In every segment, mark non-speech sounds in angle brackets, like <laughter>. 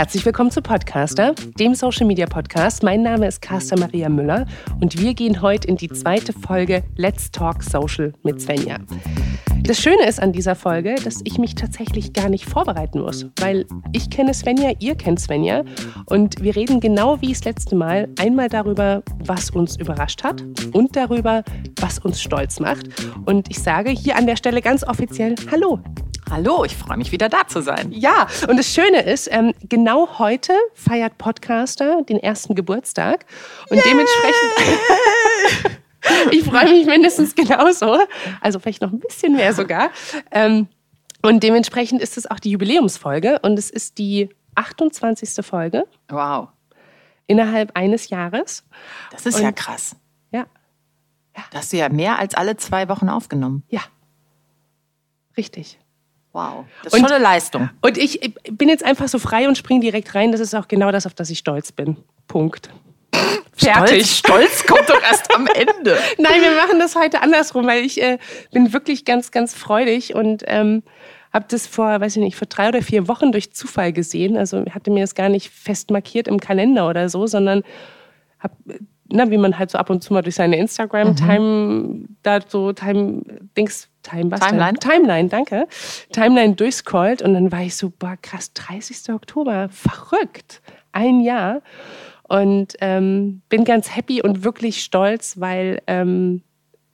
Herzlich willkommen zu Podcaster, dem Social Media Podcast. Mein Name ist Carsten Maria Müller und wir gehen heute in die zweite Folge Let's Talk Social mit Svenja. Das Schöne ist an dieser Folge, dass ich mich tatsächlich gar nicht vorbereiten muss, weil ich kenne Svenja, ihr kennt Svenja und wir reden genau wie das letzte Mal einmal darüber, was uns überrascht hat und darüber, was uns stolz macht. Und ich sage hier an der Stelle ganz offiziell Hallo. Hallo, ich freue mich wieder da zu sein. Ja, und das Schöne ist, ähm, genau heute feiert Podcaster den ersten Geburtstag und yeah. dementsprechend. <laughs> ich freue mich mindestens genauso. Also vielleicht noch ein bisschen mehr sogar. Ähm, und dementsprechend ist es auch die Jubiläumsfolge und es ist die 28. Folge. Wow. Innerhalb eines Jahres. Das ist und, ja krass. Ja. ja. Da hast du ja mehr als alle zwei Wochen aufgenommen. Ja. Richtig. Wow, das ist und, schon eine Leistung. Und ich bin jetzt einfach so frei und springe direkt rein. Das ist auch genau das, auf das ich stolz bin. Punkt. Fertig. Stolz, Stolz kommt doch erst am Ende. <laughs> Nein, wir machen das heute andersrum, weil ich äh, bin wirklich ganz, ganz freudig und ähm, habe das vor, weiß ich nicht, vor drei oder vier Wochen durch Zufall gesehen. Also hatte mir das gar nicht fest markiert im Kalender oder so, sondern habe na, wie man halt so ab und zu mal durch seine Instagram-Time, mhm. da so Time, Dings, Time, was Timeline? Denn? Timeline, danke. Timeline durchscrollt und dann war ich so, boah, krass, 30. Oktober, verrückt, ein Jahr. Und ähm, bin ganz happy und wirklich stolz, weil ähm,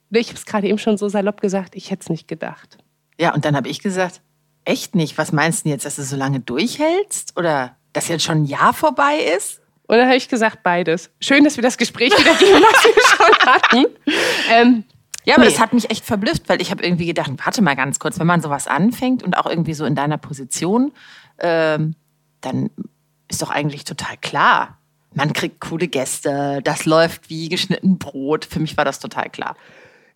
ich habe es gerade eben schon so salopp gesagt, ich hätte es nicht gedacht. Ja, und dann habe ich gesagt, echt nicht? Was meinst du denn jetzt, dass du so lange durchhältst? Oder dass jetzt schon ein Jahr vorbei ist? Und dann habe ich gesagt, beides. Schön, dass wir das Gespräch wieder gehen, was wir schon hatten. Ähm, ja, aber nee. das hat mich echt verblüfft, weil ich habe irgendwie gedacht, warte mal ganz kurz, wenn man sowas anfängt und auch irgendwie so in deiner Position, ähm, dann ist doch eigentlich total klar. Man kriegt coole Gäste, das läuft wie geschnitten Brot. Für mich war das total klar.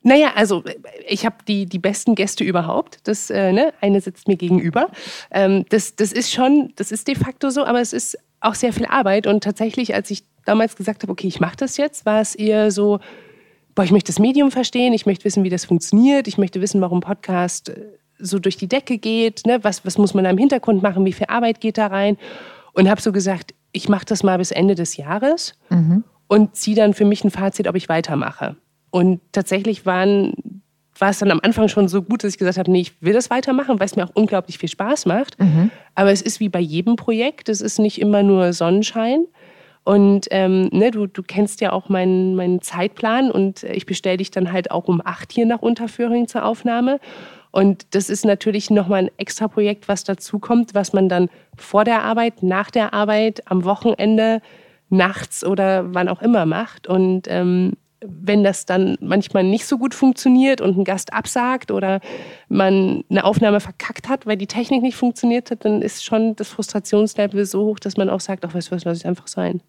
Naja, also ich habe die, die besten Gäste überhaupt. Das, äh, ne, eine sitzt mir gegenüber. Ähm, das, das ist schon, das ist de facto so, aber es ist auch sehr viel Arbeit. Und tatsächlich, als ich damals gesagt habe, okay, ich mache das jetzt, war es eher so, boah, ich möchte das Medium verstehen, ich möchte wissen, wie das funktioniert, ich möchte wissen, warum Podcast äh, so durch die Decke geht, ne? was, was muss man da im Hintergrund machen, wie viel Arbeit geht da rein. Und habe so gesagt, ich mache das mal bis Ende des Jahres mhm. und ziehe dann für mich ein Fazit, ob ich weitermache. Und tatsächlich waren war es dann am Anfang schon so gut, dass ich gesagt habe, nee, ich will das weitermachen, weil es mir auch unglaublich viel Spaß macht. Mhm. Aber es ist wie bei jedem Projekt, es ist nicht immer nur Sonnenschein. Und ähm, ne, du, du kennst ja auch meinen, meinen Zeitplan und ich bestelle dich dann halt auch um acht hier nach Unterföhring zur Aufnahme. Und das ist natürlich nochmal ein extra Projekt, was dazukommt, was man dann vor der Arbeit, nach der Arbeit, am Wochenende, nachts oder wann auch immer macht. Und ähm, wenn das dann manchmal nicht so gut funktioniert und ein Gast absagt oder man eine Aufnahme verkackt hat, weil die Technik nicht funktioniert hat, dann ist schon das Frustrationslevel so hoch, dass man auch sagt, ach, du was, lass es einfach sein.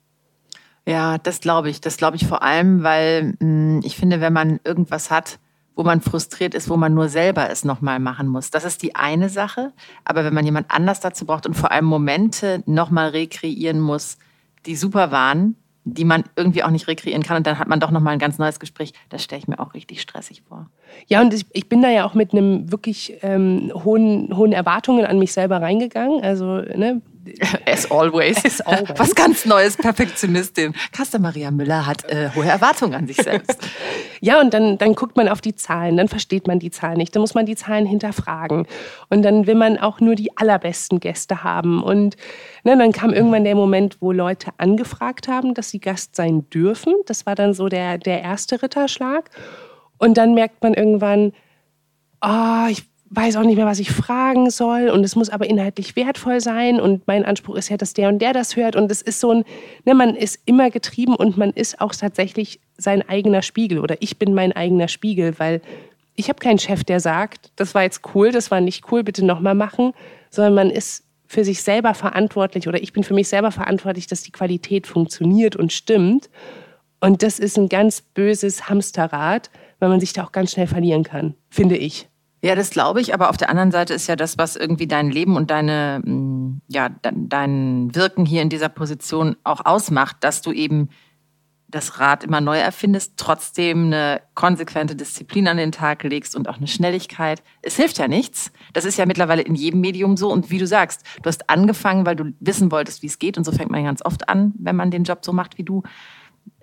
Ja, das glaube ich. Das glaube ich vor allem, weil mh, hm, ich finde, wenn man irgendwas hat, wo man frustriert ist, wo man nur selber es nochmal machen muss. Das ist die eine Sache. Aber wenn man jemand anders dazu braucht und vor allem Momente nochmal rekreieren muss, die super waren, die man irgendwie auch nicht rekreieren kann und dann hat man doch nochmal ein ganz neues Gespräch. Das stelle ich mir auch richtig stressig vor. Ja, und ich, ich bin da ja auch mit einem wirklich ähm, hohen, hohen Erwartungen an mich selber reingegangen. Also, ne, <laughs> As always. As always. Was ganz Neues, Perfektionistin. Kaster Maria Müller hat äh, hohe Erwartungen an sich selbst. <laughs> ja, und dann, dann guckt man auf die Zahlen, dann versteht man die Zahlen nicht, dann muss man die Zahlen hinterfragen. Und dann will man auch nur die allerbesten Gäste haben. Und ne, dann kam irgendwann der Moment, wo Leute angefragt haben, dass sie Gast sein dürfen. Das war dann so der, der erste Ritterschlag. Und dann merkt man irgendwann, oh, ich weiß auch nicht mehr, was ich fragen soll. Und es muss aber inhaltlich wertvoll sein. Und mein Anspruch ist ja, dass der und der das hört. Und es ist so ein, ne, man ist immer getrieben und man ist auch tatsächlich sein eigener Spiegel. Oder ich bin mein eigener Spiegel, weil ich habe keinen Chef, der sagt, das war jetzt cool, das war nicht cool, bitte nochmal machen, sondern man ist für sich selber verantwortlich oder ich bin für mich selber verantwortlich, dass die Qualität funktioniert und stimmt. Und das ist ein ganz böses Hamsterrad, weil man sich da auch ganz schnell verlieren kann, finde ich. Ja, das glaube ich, aber auf der anderen Seite ist ja das, was irgendwie dein Leben und deine, mm, ja, dein Wirken hier in dieser Position auch ausmacht, dass du eben das Rad immer neu erfindest, trotzdem eine konsequente Disziplin an den Tag legst und auch eine Schnelligkeit. Es hilft ja nichts. Das ist ja mittlerweile in jedem Medium so. Und wie du sagst, du hast angefangen, weil du wissen wolltest, wie es geht. Und so fängt man ganz oft an, wenn man den Job so macht wie du.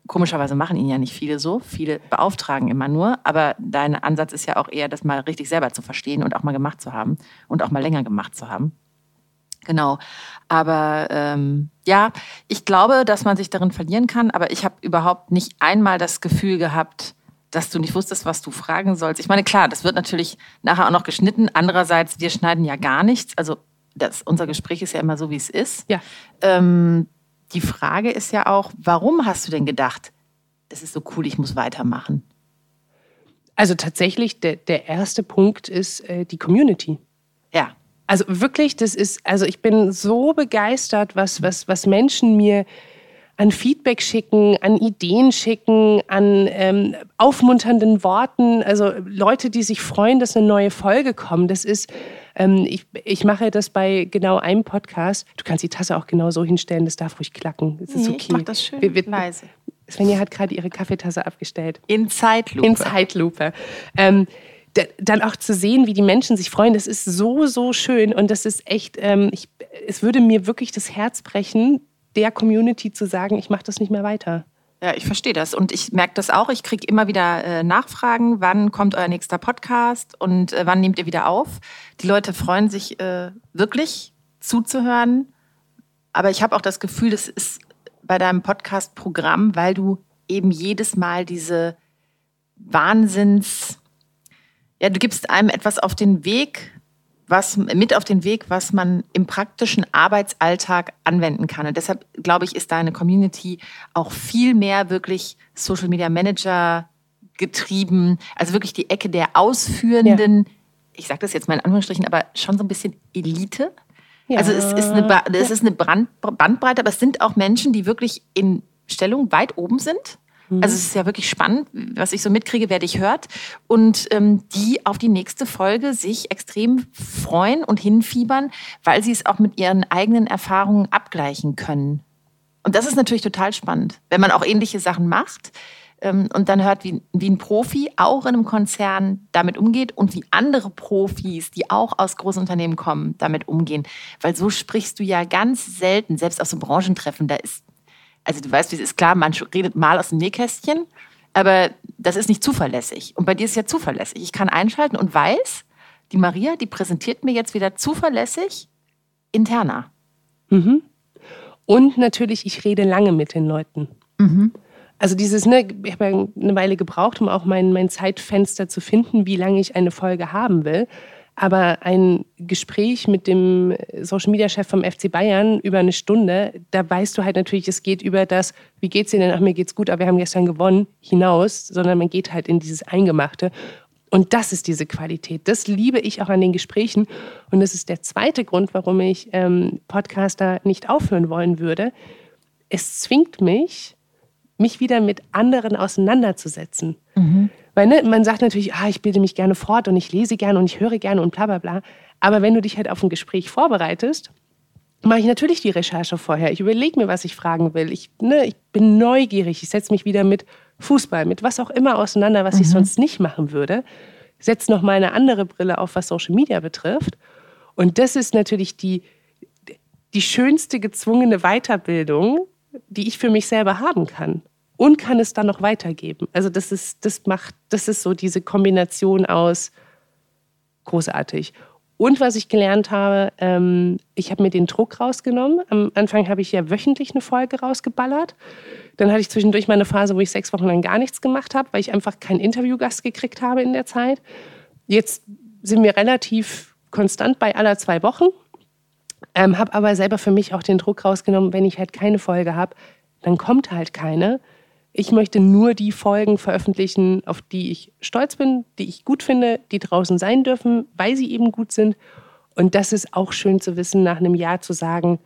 Komischerweise machen ihn ja nicht viele so. Viele beauftragen immer nur. Aber dein Ansatz ist ja auch eher, das mal richtig selber zu verstehen und auch mal gemacht zu haben und auch mal länger gemacht zu haben. Genau. Aber ähm, ja, ich glaube, dass man sich darin verlieren kann, aber ich habe überhaupt nicht einmal das Gefühl gehabt, dass du nicht wusstest, was du fragen sollst. Ich meine, klar, das wird natürlich nachher auch noch geschnitten. Andererseits, wir schneiden ja gar nichts. Also das, unser Gespräch ist ja immer so, wie es ist. Ja. Ähm, die Frage ist ja auch, warum hast du denn gedacht, das ist so cool, ich muss weitermachen? Also tatsächlich, der, der erste Punkt ist äh, die Community. Ja. Also wirklich, das ist, also ich bin so begeistert, was, was, was Menschen mir an Feedback schicken, an Ideen schicken, an ähm, aufmunternden Worten. Also Leute, die sich freuen, dass eine neue Folge kommt. Das ist, ähm, ich, ich mache das bei genau einem Podcast. Du kannst die Tasse auch genau so hinstellen, das darf ruhig klacken. Das ist nee, okay. Ich mach das schön wir, wir, leise. Svenja hat gerade ihre Kaffeetasse abgestellt. In Zeitlupe. In Zeitlupe. Ähm, dann auch zu sehen, wie die Menschen sich freuen, das ist so, so schön. Und das ist echt, ähm, ich, es würde mir wirklich das Herz brechen, der Community zu sagen, ich mache das nicht mehr weiter. Ja, ich verstehe das. Und ich merke das auch. Ich kriege immer wieder äh, Nachfragen, wann kommt euer nächster Podcast und äh, wann nehmt ihr wieder auf. Die Leute freuen sich äh, wirklich zuzuhören. Aber ich habe auch das Gefühl, das ist bei deinem Podcast-Programm, weil du eben jedes Mal diese Wahnsinns ja, du gibst einem etwas auf den Weg, was mit auf den Weg, was man im praktischen Arbeitsalltag anwenden kann. Und deshalb glaube ich, ist deine Community auch viel mehr wirklich Social Media Manager getrieben, also wirklich die Ecke der ausführenden, ja. ich sage das jetzt mal in Anführungsstrichen, aber schon so ein bisschen Elite. Ja. Also es ist eine, es ist eine Bandbreite, aber es sind auch Menschen, die wirklich in Stellung weit oben sind. Also es ist ja wirklich spannend, was ich so mitkriege, wer dich hört. Und ähm, die auf die nächste Folge sich extrem freuen und hinfiebern, weil sie es auch mit ihren eigenen Erfahrungen abgleichen können. Und das ist natürlich total spannend, wenn man auch ähnliche Sachen macht ähm, und dann hört, wie, wie ein Profi auch in einem Konzern damit umgeht und wie andere Profis, die auch aus großen Unternehmen kommen, damit umgehen. Weil so sprichst du ja ganz selten, selbst aus so Branchentreffen, da ist also du weißt, wie es ist klar, man redet mal aus dem Nähkästchen, aber das ist nicht zuverlässig. Und bei dir ist es ja zuverlässig. Ich kann einschalten und weiß, die Maria, die präsentiert mir jetzt wieder zuverlässig interner. Mhm. Und natürlich, ich rede lange mit den Leuten. Mhm. Also dieses, ne, ich habe ja eine Weile gebraucht, um auch mein, mein Zeitfenster zu finden, wie lange ich eine Folge haben will. Aber ein Gespräch mit dem Social Media Chef vom FC Bayern über eine Stunde, da weißt du halt natürlich, es geht über das, wie geht's dir denn? Ach, mir geht's gut, aber wir haben gestern gewonnen, hinaus, sondern man geht halt in dieses Eingemachte. Und das ist diese Qualität. Das liebe ich auch an den Gesprächen. Und das ist der zweite Grund, warum ich ähm, Podcaster nicht aufhören wollen würde. Es zwingt mich, mich wieder mit anderen auseinanderzusetzen. Mhm. Weil ne, man sagt natürlich, ah, ich bilde mich gerne fort und ich lese gerne und ich höre gerne und bla bla bla. Aber wenn du dich halt auf ein Gespräch vorbereitest, mache ich natürlich die Recherche vorher. Ich überlege mir, was ich fragen will. Ich, ne, ich bin neugierig. Ich setze mich wieder mit Fußball, mit was auch immer auseinander, was mhm. ich sonst nicht machen würde. Setze noch mal eine andere Brille auf, was Social Media betrifft. Und das ist natürlich die, die schönste gezwungene Weiterbildung, die ich für mich selber haben kann und kann es dann noch weitergeben. Also das ist, das macht, das ist so diese Kombination aus großartig. Und was ich gelernt habe, ähm, ich habe mir den Druck rausgenommen. Am Anfang habe ich ja wöchentlich eine Folge rausgeballert. Dann hatte ich zwischendurch mal eine Phase, wo ich sechs Wochen lang gar nichts gemacht habe, weil ich einfach keinen Interviewgast gekriegt habe in der Zeit. Jetzt sind wir relativ konstant bei aller zwei Wochen. Ähm, habe aber selber für mich auch den Druck rausgenommen, wenn ich halt keine Folge habe, dann kommt halt keine. Ich möchte nur die Folgen veröffentlichen, auf die ich stolz bin, die ich gut finde, die draußen sein dürfen, weil sie eben gut sind. Und das ist auch schön zu wissen, nach einem Jahr zu sagen,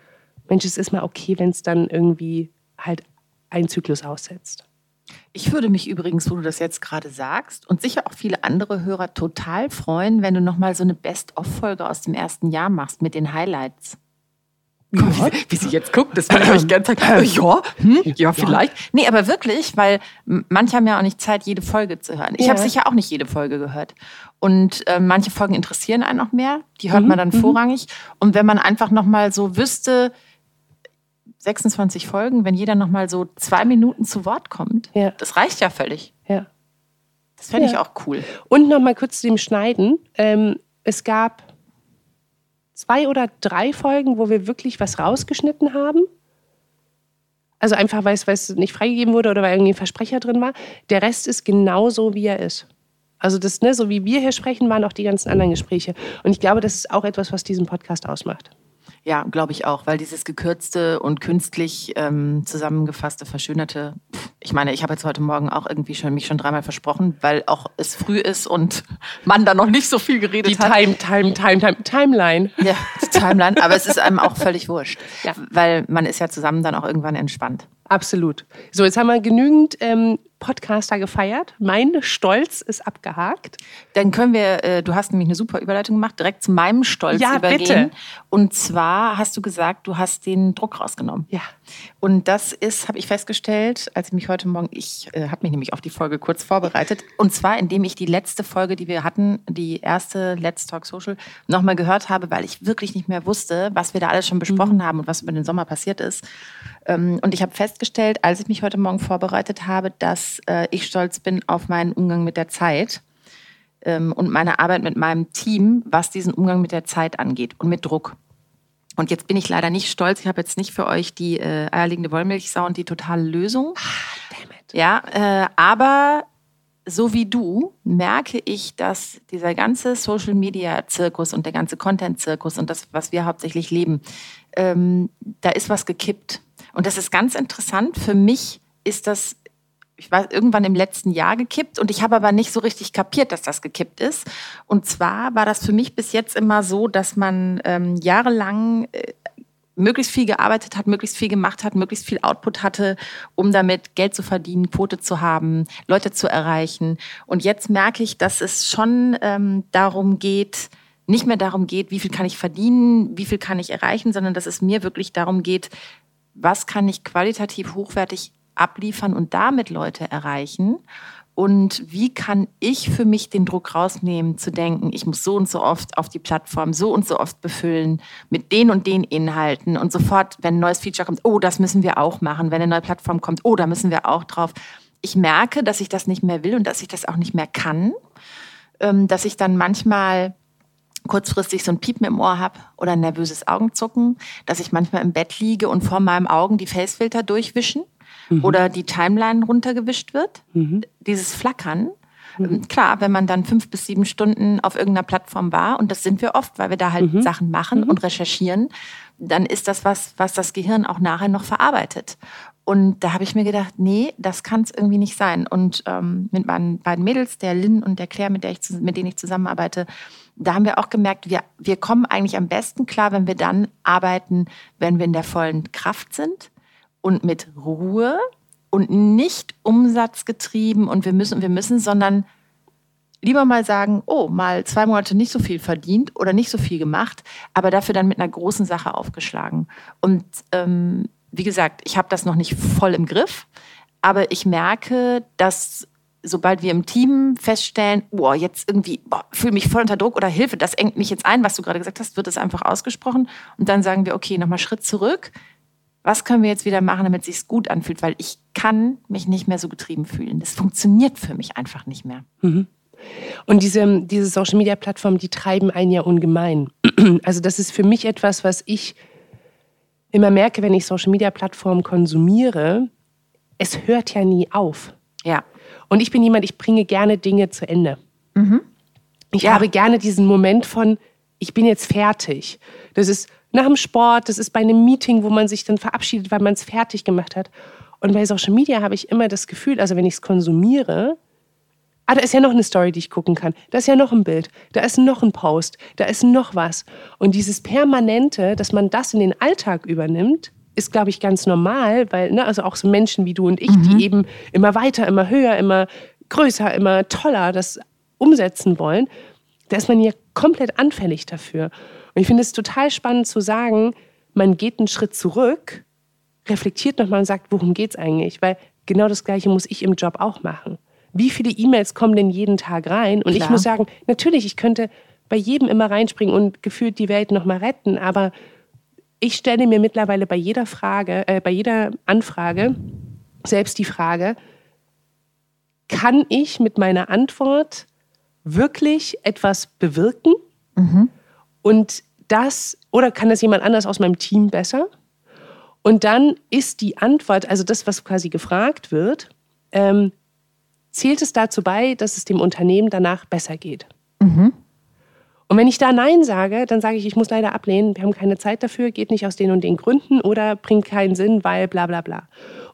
Mensch, es ist mal okay, wenn es dann irgendwie halt einen Zyklus aussetzt. Ich würde mich übrigens, wo du das jetzt gerade sagst, und sicher auch viele andere Hörer total freuen, wenn du nochmal so eine Best-of-Folge aus dem ersten Jahr machst mit den Highlights. Wie, wie, sie jetzt guckt, das habe ich ganz gesagt, äh, ja, hm, ja, vielleicht. Ja. Nee, aber wirklich, weil manche haben ja auch nicht Zeit, jede Folge zu hören. Ich ja. habe sicher auch nicht jede Folge gehört. Und äh, manche Folgen interessieren einen noch mehr. Die hört mhm. man dann mhm. vorrangig. Und wenn man einfach noch mal so wüsste, 26 Folgen, wenn jeder noch mal so zwei Minuten zu Wort kommt, ja. das reicht ja völlig. Ja. Das fände ich auch cool. Und noch mal kurz zu dem Schneiden. Ähm, es gab zwei oder drei Folgen, wo wir wirklich was rausgeschnitten haben. Also einfach, weil es, nicht freigegeben wurde oder weil irgendwie ein Versprecher drin war. Der Rest ist genauso, wie er ist. Also das, ne, so wie wir hier sprechen, waren auch die ganzen anderen Gespräche. Und ich glaube, das ist auch etwas, was diesen Podcast ausmacht. Ja, glaube ich auch, weil dieses gekürzte und künstlich ähm, zusammengefasste, verschönerte, ich meine, ich habe jetzt heute Morgen auch irgendwie schon mich schon dreimal versprochen, weil auch es früh ist und <laughs> man da noch nicht so viel geredet die hat. Die Time, Time, Time, Time, Timeline. Ja, die Timeline, aber es ist einem auch <laughs> völlig wurscht, ja. weil man ist ja zusammen dann auch irgendwann entspannt. Absolut. So, jetzt haben wir genügend ähm, Podcaster gefeiert. Mein Stolz ist abgehakt. Dann können wir, äh, du hast nämlich eine super Überleitung gemacht, direkt zu meinem Stolz ja, übergehen. Bitte. Und zwar hast du gesagt, du hast den Druck rausgenommen. Ja. Und das ist, habe ich festgestellt, als ich mich heute Morgen, ich äh, habe mich nämlich auf die Folge kurz vorbereitet. Und zwar, indem ich die letzte Folge, die wir hatten, die erste Let's Talk Social, nochmal gehört habe, weil ich wirklich nicht mehr wusste, was wir da alles schon besprochen mhm. haben und was über den Sommer passiert ist. Ähm, und ich habe festgestellt, als ich mich heute Morgen vorbereitet habe, dass äh, ich stolz bin auf meinen Umgang mit der Zeit ähm, und meine Arbeit mit meinem Team, was diesen Umgang mit der Zeit angeht und mit Druck. Und jetzt bin ich leider nicht stolz. Ich habe jetzt nicht für euch die äh, eierlegende Wollmilchsau und die totale Lösung. Ah, damn it. Ja, äh, aber so wie du merke ich, dass dieser ganze Social Media Zirkus und der ganze Content Zirkus und das, was wir hauptsächlich leben, ähm, da ist was gekippt. Und das ist ganz interessant. Für mich ist das, ich weiß, irgendwann im letzten Jahr gekippt und ich habe aber nicht so richtig kapiert, dass das gekippt ist. Und zwar war das für mich bis jetzt immer so, dass man ähm, jahrelang äh, möglichst viel gearbeitet hat, möglichst viel gemacht hat, möglichst viel Output hatte, um damit Geld zu verdienen, Quote zu haben, Leute zu erreichen. Und jetzt merke ich, dass es schon ähm, darum geht, nicht mehr darum geht, wie viel kann ich verdienen, wie viel kann ich erreichen, sondern dass es mir wirklich darum geht, was kann ich qualitativ hochwertig abliefern und damit Leute erreichen? Und wie kann ich für mich den Druck rausnehmen, zu denken, ich muss so und so oft auf die Plattform, so und so oft befüllen mit den und den Inhalten und sofort, wenn ein neues Feature kommt, oh, das müssen wir auch machen. Wenn eine neue Plattform kommt, oh, da müssen wir auch drauf. Ich merke, dass ich das nicht mehr will und dass ich das auch nicht mehr kann. Ähm, dass ich dann manchmal kurzfristig so ein Piepen im Ohr habe oder ein nervöses Augenzucken, dass ich manchmal im Bett liege und vor meinem Augen die Facefilter durchwischen mhm. oder die Timeline runtergewischt wird. Mhm. Dieses Flackern. Mhm. Ähm, klar, wenn man dann fünf bis sieben Stunden auf irgendeiner Plattform war, und das sind wir oft, weil wir da halt mhm. Sachen machen mhm. und recherchieren, dann ist das was, was das Gehirn auch nachher noch verarbeitet. Und da habe ich mir gedacht, nee, das kann es irgendwie nicht sein. Und ähm, mit meinen beiden Mädels, der Lynn und der Claire, mit, der ich, mit denen ich zusammenarbeite, da haben wir auch gemerkt, wir, wir kommen eigentlich am besten klar, wenn wir dann arbeiten, wenn wir in der vollen Kraft sind und mit Ruhe und nicht umsatzgetrieben und wir müssen, wir müssen, sondern lieber mal sagen, oh, mal zwei Monate nicht so viel verdient oder nicht so viel gemacht, aber dafür dann mit einer großen Sache aufgeschlagen. Und ähm, wie gesagt, ich habe das noch nicht voll im Griff, aber ich merke, dass sobald wir im Team feststellen, boah, jetzt irgendwie fühle mich voll unter Druck oder Hilfe, das engt mich jetzt ein, was du gerade gesagt hast, wird es einfach ausgesprochen und dann sagen wir, okay, nochmal Schritt zurück. Was können wir jetzt wieder machen, damit es sich gut anfühlt? Weil ich kann mich nicht mehr so getrieben fühlen. Das funktioniert für mich einfach nicht mehr. Mhm. Und diese, diese Social Media Plattformen, die treiben einen ja ungemein. <clears throat> Also das ist für mich etwas, was ich immer merke, wenn ich Social Media Plattformen konsumiere. Es hört ja nie auf. Ja. Und ich bin jemand, ich bringe gerne Dinge zu Ende. Mhm. Ich ja. habe gerne diesen Moment von, ich bin jetzt fertig. Das ist nach dem Sport, das ist bei einem Meeting, wo man sich dann verabschiedet, weil man es fertig gemacht hat. Und bei Social Media habe ich immer das Gefühl, also wenn ich es konsumiere, ah, da ist ja noch eine Story, die ich gucken kann. Da ist ja noch ein Bild, da ist noch ein Post, da ist noch was. Und dieses Permanente, dass man das in den Alltag übernimmt, ist, glaube ich, ganz normal, weil, ne, also auch so Menschen wie du und ich, mhm. die eben immer weiter, immer höher, immer größer, immer toller das umsetzen wollen, da ist man ja komplett anfällig dafür. Und ich finde es total spannend zu sagen, man geht einen Schritt zurück, reflektiert nochmal und sagt, worum geht es eigentlich? Weil genau das Gleiche muss ich im Job auch machen. Wie viele E-Mails kommen denn jeden Tag rein? Und Klar. ich muss sagen, natürlich, ich könnte bei jedem immer reinspringen und gefühlt die Welt nochmal retten, aber ich stelle mir mittlerweile bei jeder Frage, äh, bei jeder Anfrage selbst die Frage, kann ich mit meiner Antwort wirklich etwas bewirken? Mhm. Und das, oder kann das jemand anders aus meinem Team besser? Und dann ist die Antwort, also das, was quasi gefragt wird, ähm, zählt es dazu bei, dass es dem Unternehmen danach besser geht. Mhm. Und wenn ich da Nein sage, dann sage ich, ich muss leider ablehnen, wir haben keine Zeit dafür, geht nicht aus den und den Gründen oder bringt keinen Sinn, weil bla bla bla.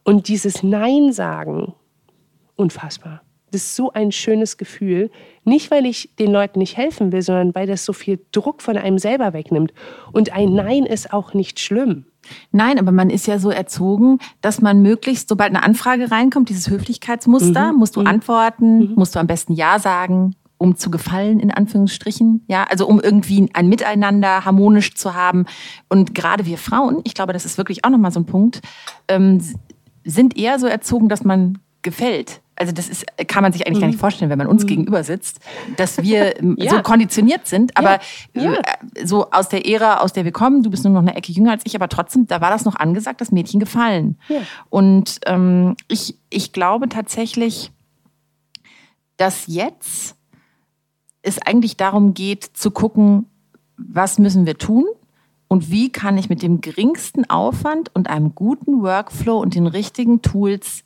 Und dieses Nein sagen, unfassbar. Das ist so ein schönes Gefühl. Nicht, weil ich den Leuten nicht helfen will, sondern weil das so viel Druck von einem selber wegnimmt. Und ein Nein ist auch nicht schlimm. Nein, aber man ist ja so erzogen, dass man möglichst, sobald eine Anfrage reinkommt, dieses Höflichkeitsmuster, mhm. musst du mhm. antworten, mhm. musst du am besten Ja sagen, um zu gefallen, in Anführungsstrichen. Ja, also um irgendwie ein Miteinander harmonisch zu haben. Und gerade wir Frauen, ich glaube, das ist wirklich auch nochmal so ein Punkt, ähm, sind eher so erzogen, dass man gefällt also das ist, kann man sich eigentlich mhm. gar nicht mhm. vorstellen, wenn man uns mhm. gegenüber sitzt, dass wir <laughs> ja. so konditioniert sind. Aber ja. Ja. Äh, so aus der Ära, aus der wir kommen, du bist nur noch eine Ecke jünger als ich, aber trotzdem, da war das noch angesagt, dass Mädchen gefallen. Und ähm, ich, ich glaube tatsächlich, dass jetzt es eigentlich darum geht, zu gucken, was müssen wir tun und wie kann ich mit dem geringsten Aufwand und einem guten Workflow und den richtigen Tools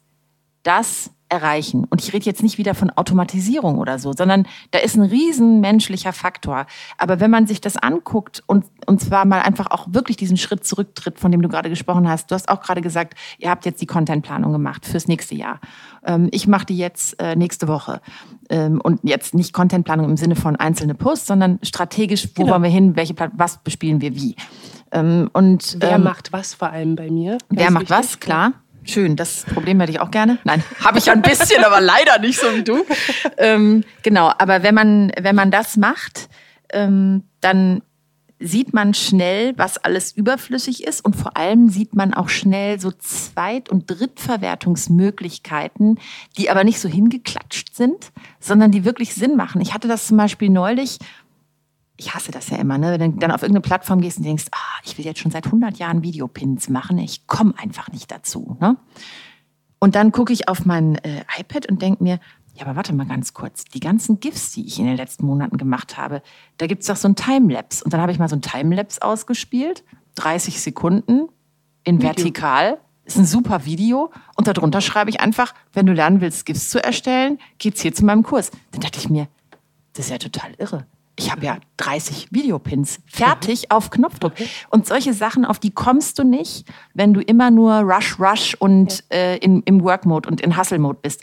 das erreichen. Und ich rede jetzt nicht wieder von Automatisierung oder so, sondern da ist ein riesen menschlicher Faktor. Aber wenn man sich das anguckt und, und zwar mal einfach auch wirklich diesen Schritt zurücktritt, von dem du gerade gesprochen hast, du hast auch gerade gesagt, ihr habt jetzt die Contentplanung gemacht fürs nächste Jahr. Ähm, ich mache die jetzt äh, nächste Woche. Ähm, und jetzt nicht Contentplanung im Sinne von einzelne Posts, sondern strategisch, wo genau. wollen wir hin, welche was bespielen wir wie. Ähm, und, wer ähm, macht was vor allem bei mir? Wer macht wichtig. was, klar. Schön, das Problem hätte ich auch gerne. Nein, <laughs> habe ich ja ein bisschen, aber leider nicht so wie du. Ähm, genau, aber wenn man, wenn man das macht, ähm, dann sieht man schnell, was alles überflüssig ist und vor allem sieht man auch schnell so Zweit- und Drittverwertungsmöglichkeiten, die aber nicht so hingeklatscht sind, sondern die wirklich Sinn machen. Ich hatte das zum Beispiel neulich, ich hasse das ja immer, ne? wenn du dann auf irgendeine Plattform gehst und denkst, ah, ich will jetzt schon seit 100 Jahren Videopins machen, ich komme einfach nicht dazu. Ne? Und dann gucke ich auf mein äh, iPad und denke mir, ja, aber warte mal ganz kurz, die ganzen GIFs, die ich in den letzten Monaten gemacht habe, da gibt es doch so ein Timelapse. Und dann habe ich mal so ein Timelapse ausgespielt, 30 Sekunden in Video. vertikal. Ist ein super Video. Und darunter schreibe ich einfach, wenn du lernen willst, GIFs zu erstellen, geht's hier zu meinem Kurs. Dann dachte ich mir, das ist ja total irre ich habe ja 30 Videopins <laughs> fertig auf Knopfdruck. Und solche Sachen, auf die kommst du nicht, wenn du immer nur Rush, Rush und äh, in, im Work-Mode und in Hustle-Mode bist.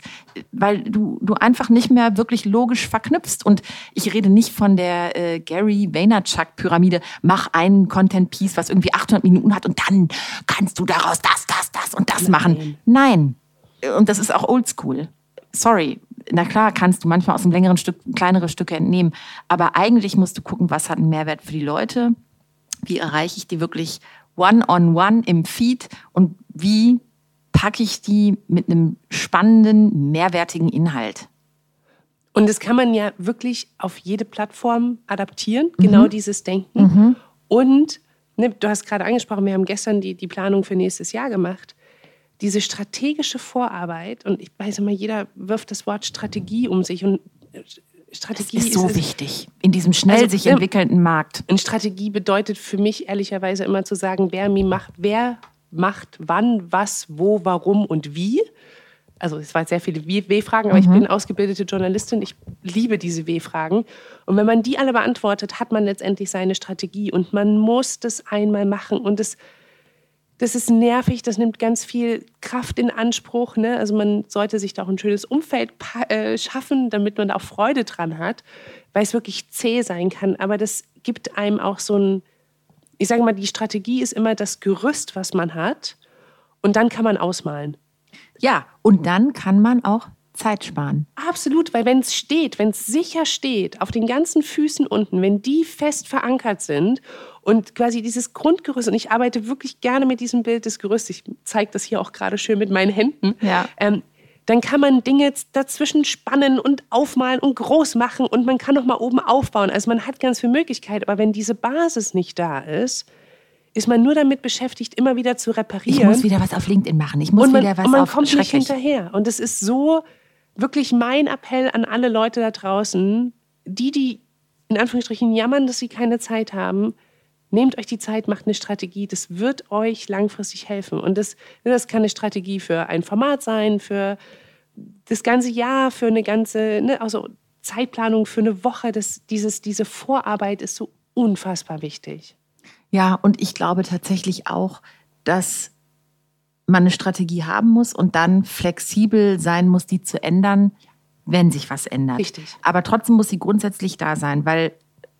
Weil du, du einfach nicht mehr wirklich logisch verknüpfst. Und ich rede nicht von der äh, Gary Vaynerchuk-Pyramide. Mach einen Content-Piece, was irgendwie 800 Minuten hat und dann kannst du daraus das, das, das und das machen. Nein. Und das ist auch oldschool. Sorry, na klar, kannst du manchmal aus einem längeren Stück kleinere Stücke entnehmen, aber eigentlich musst du gucken, was hat einen Mehrwert für die Leute, wie erreiche ich die wirklich one-on-one -on -one im Feed und wie packe ich die mit einem spannenden, mehrwertigen Inhalt. Und das kann man ja wirklich auf jede Plattform adaptieren, mhm. genau dieses Denken. Mhm. Und ne, du hast gerade angesprochen, wir haben gestern die, die Planung für nächstes Jahr gemacht diese strategische Vorarbeit, und ich weiß immer, jeder wirft das Wort Strategie um sich und äh, Strategie das ist so ist, wichtig in diesem schnell also, sich entwickelnden Markt. Und Strategie bedeutet für mich ehrlicherweise immer zu sagen, wer macht, wer macht wann, was, wo, warum und wie. Also es waren sehr viele W-Fragen, aber mhm. ich bin ausgebildete Journalistin. Ich liebe diese W-Fragen. Und wenn man die alle beantwortet, hat man letztendlich seine Strategie und man muss das einmal machen und es das ist nervig, das nimmt ganz viel Kraft in Anspruch. Ne? Also man sollte sich da auch ein schönes Umfeld äh, schaffen, damit man da auch Freude dran hat, weil es wirklich zäh sein kann. Aber das gibt einem auch so ein, ich sage mal, die Strategie ist immer das Gerüst, was man hat. Und dann kann man ausmalen. Ja, und dann kann man auch Zeit sparen. Absolut, weil wenn es steht, wenn es sicher steht, auf den ganzen Füßen unten, wenn die fest verankert sind Und quasi dieses Grundgerüst, und ich arbeite wirklich gerne mit diesem Bild des Gerüsts, ich zeige das hier auch gerade schön mit meinen Händen, Ja. ähm, dann kann man Dinge dazwischen spannen und aufmalen und groß machen und man kann noch mal oben aufbauen. Also man hat ganz viele Möglichkeiten, aber wenn diese Basis nicht da ist, ist man nur damit beschäftigt, immer wieder zu reparieren. Ich muss wieder was auf LinkedIn machen. Ich muss man, wieder was und man auf kommt nicht hinterher. Und es ist so wirklich mein Appell an alle Leute da draußen, die, die in Anführungsstrichen jammern, dass sie keine Zeit haben, nehmt euch die Zeit, macht eine Strategie. Das wird euch langfristig helfen. Und das, das kann eine Strategie für ein Format sein, für das ganze Jahr, für eine ganze, ne, also Zeitplanung für eine Woche. Das, dieses, diese Vorarbeit ist so unfassbar wichtig. Ja, und ich glaube tatsächlich auch, dass man eine Strategie haben muss und dann flexibel sein muss, die zu ändern, wenn sich was ändert. Richtig. Aber trotzdem muss sie grundsätzlich da sein, weil,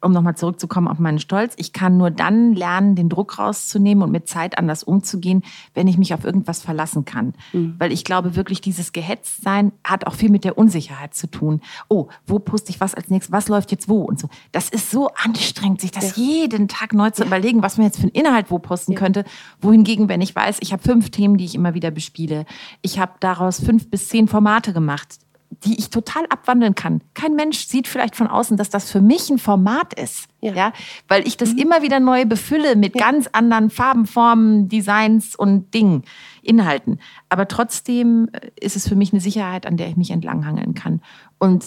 um nochmal zurückzukommen auf meinen Stolz, ich kann nur dann lernen, den Druck rauszunehmen und mit Zeit anders umzugehen, wenn ich mich auf irgendwas verlassen kann. Weil ich glaube wirklich, dieses Gehetztsein hat auch viel mit der Unsicherheit zu tun. Oh, wo poste ich was als nächstes? Was läuft jetzt wo? Und so. Das ist so anstrengend, sich das jeden Tag neu zu überlegen, was man jetzt für einen Inhalt wo posten könnte. Wohingegen, wenn ich weiß, ich habe fünf Themen, die ich immer wieder bespiele. Ich habe daraus fünf bis zehn Formate gemacht die ich total abwandeln kann. Kein Mensch sieht vielleicht von außen, dass das für mich ein Format ist. Ja. Ja. weil ich das immer wieder neu befülle mit ganz anderen Farben, Formen, Designs und Dingen, Inhalten. Aber trotzdem äh, ist es für mich eine Sicherheit, an der ich mich entlanghangeln kann. Und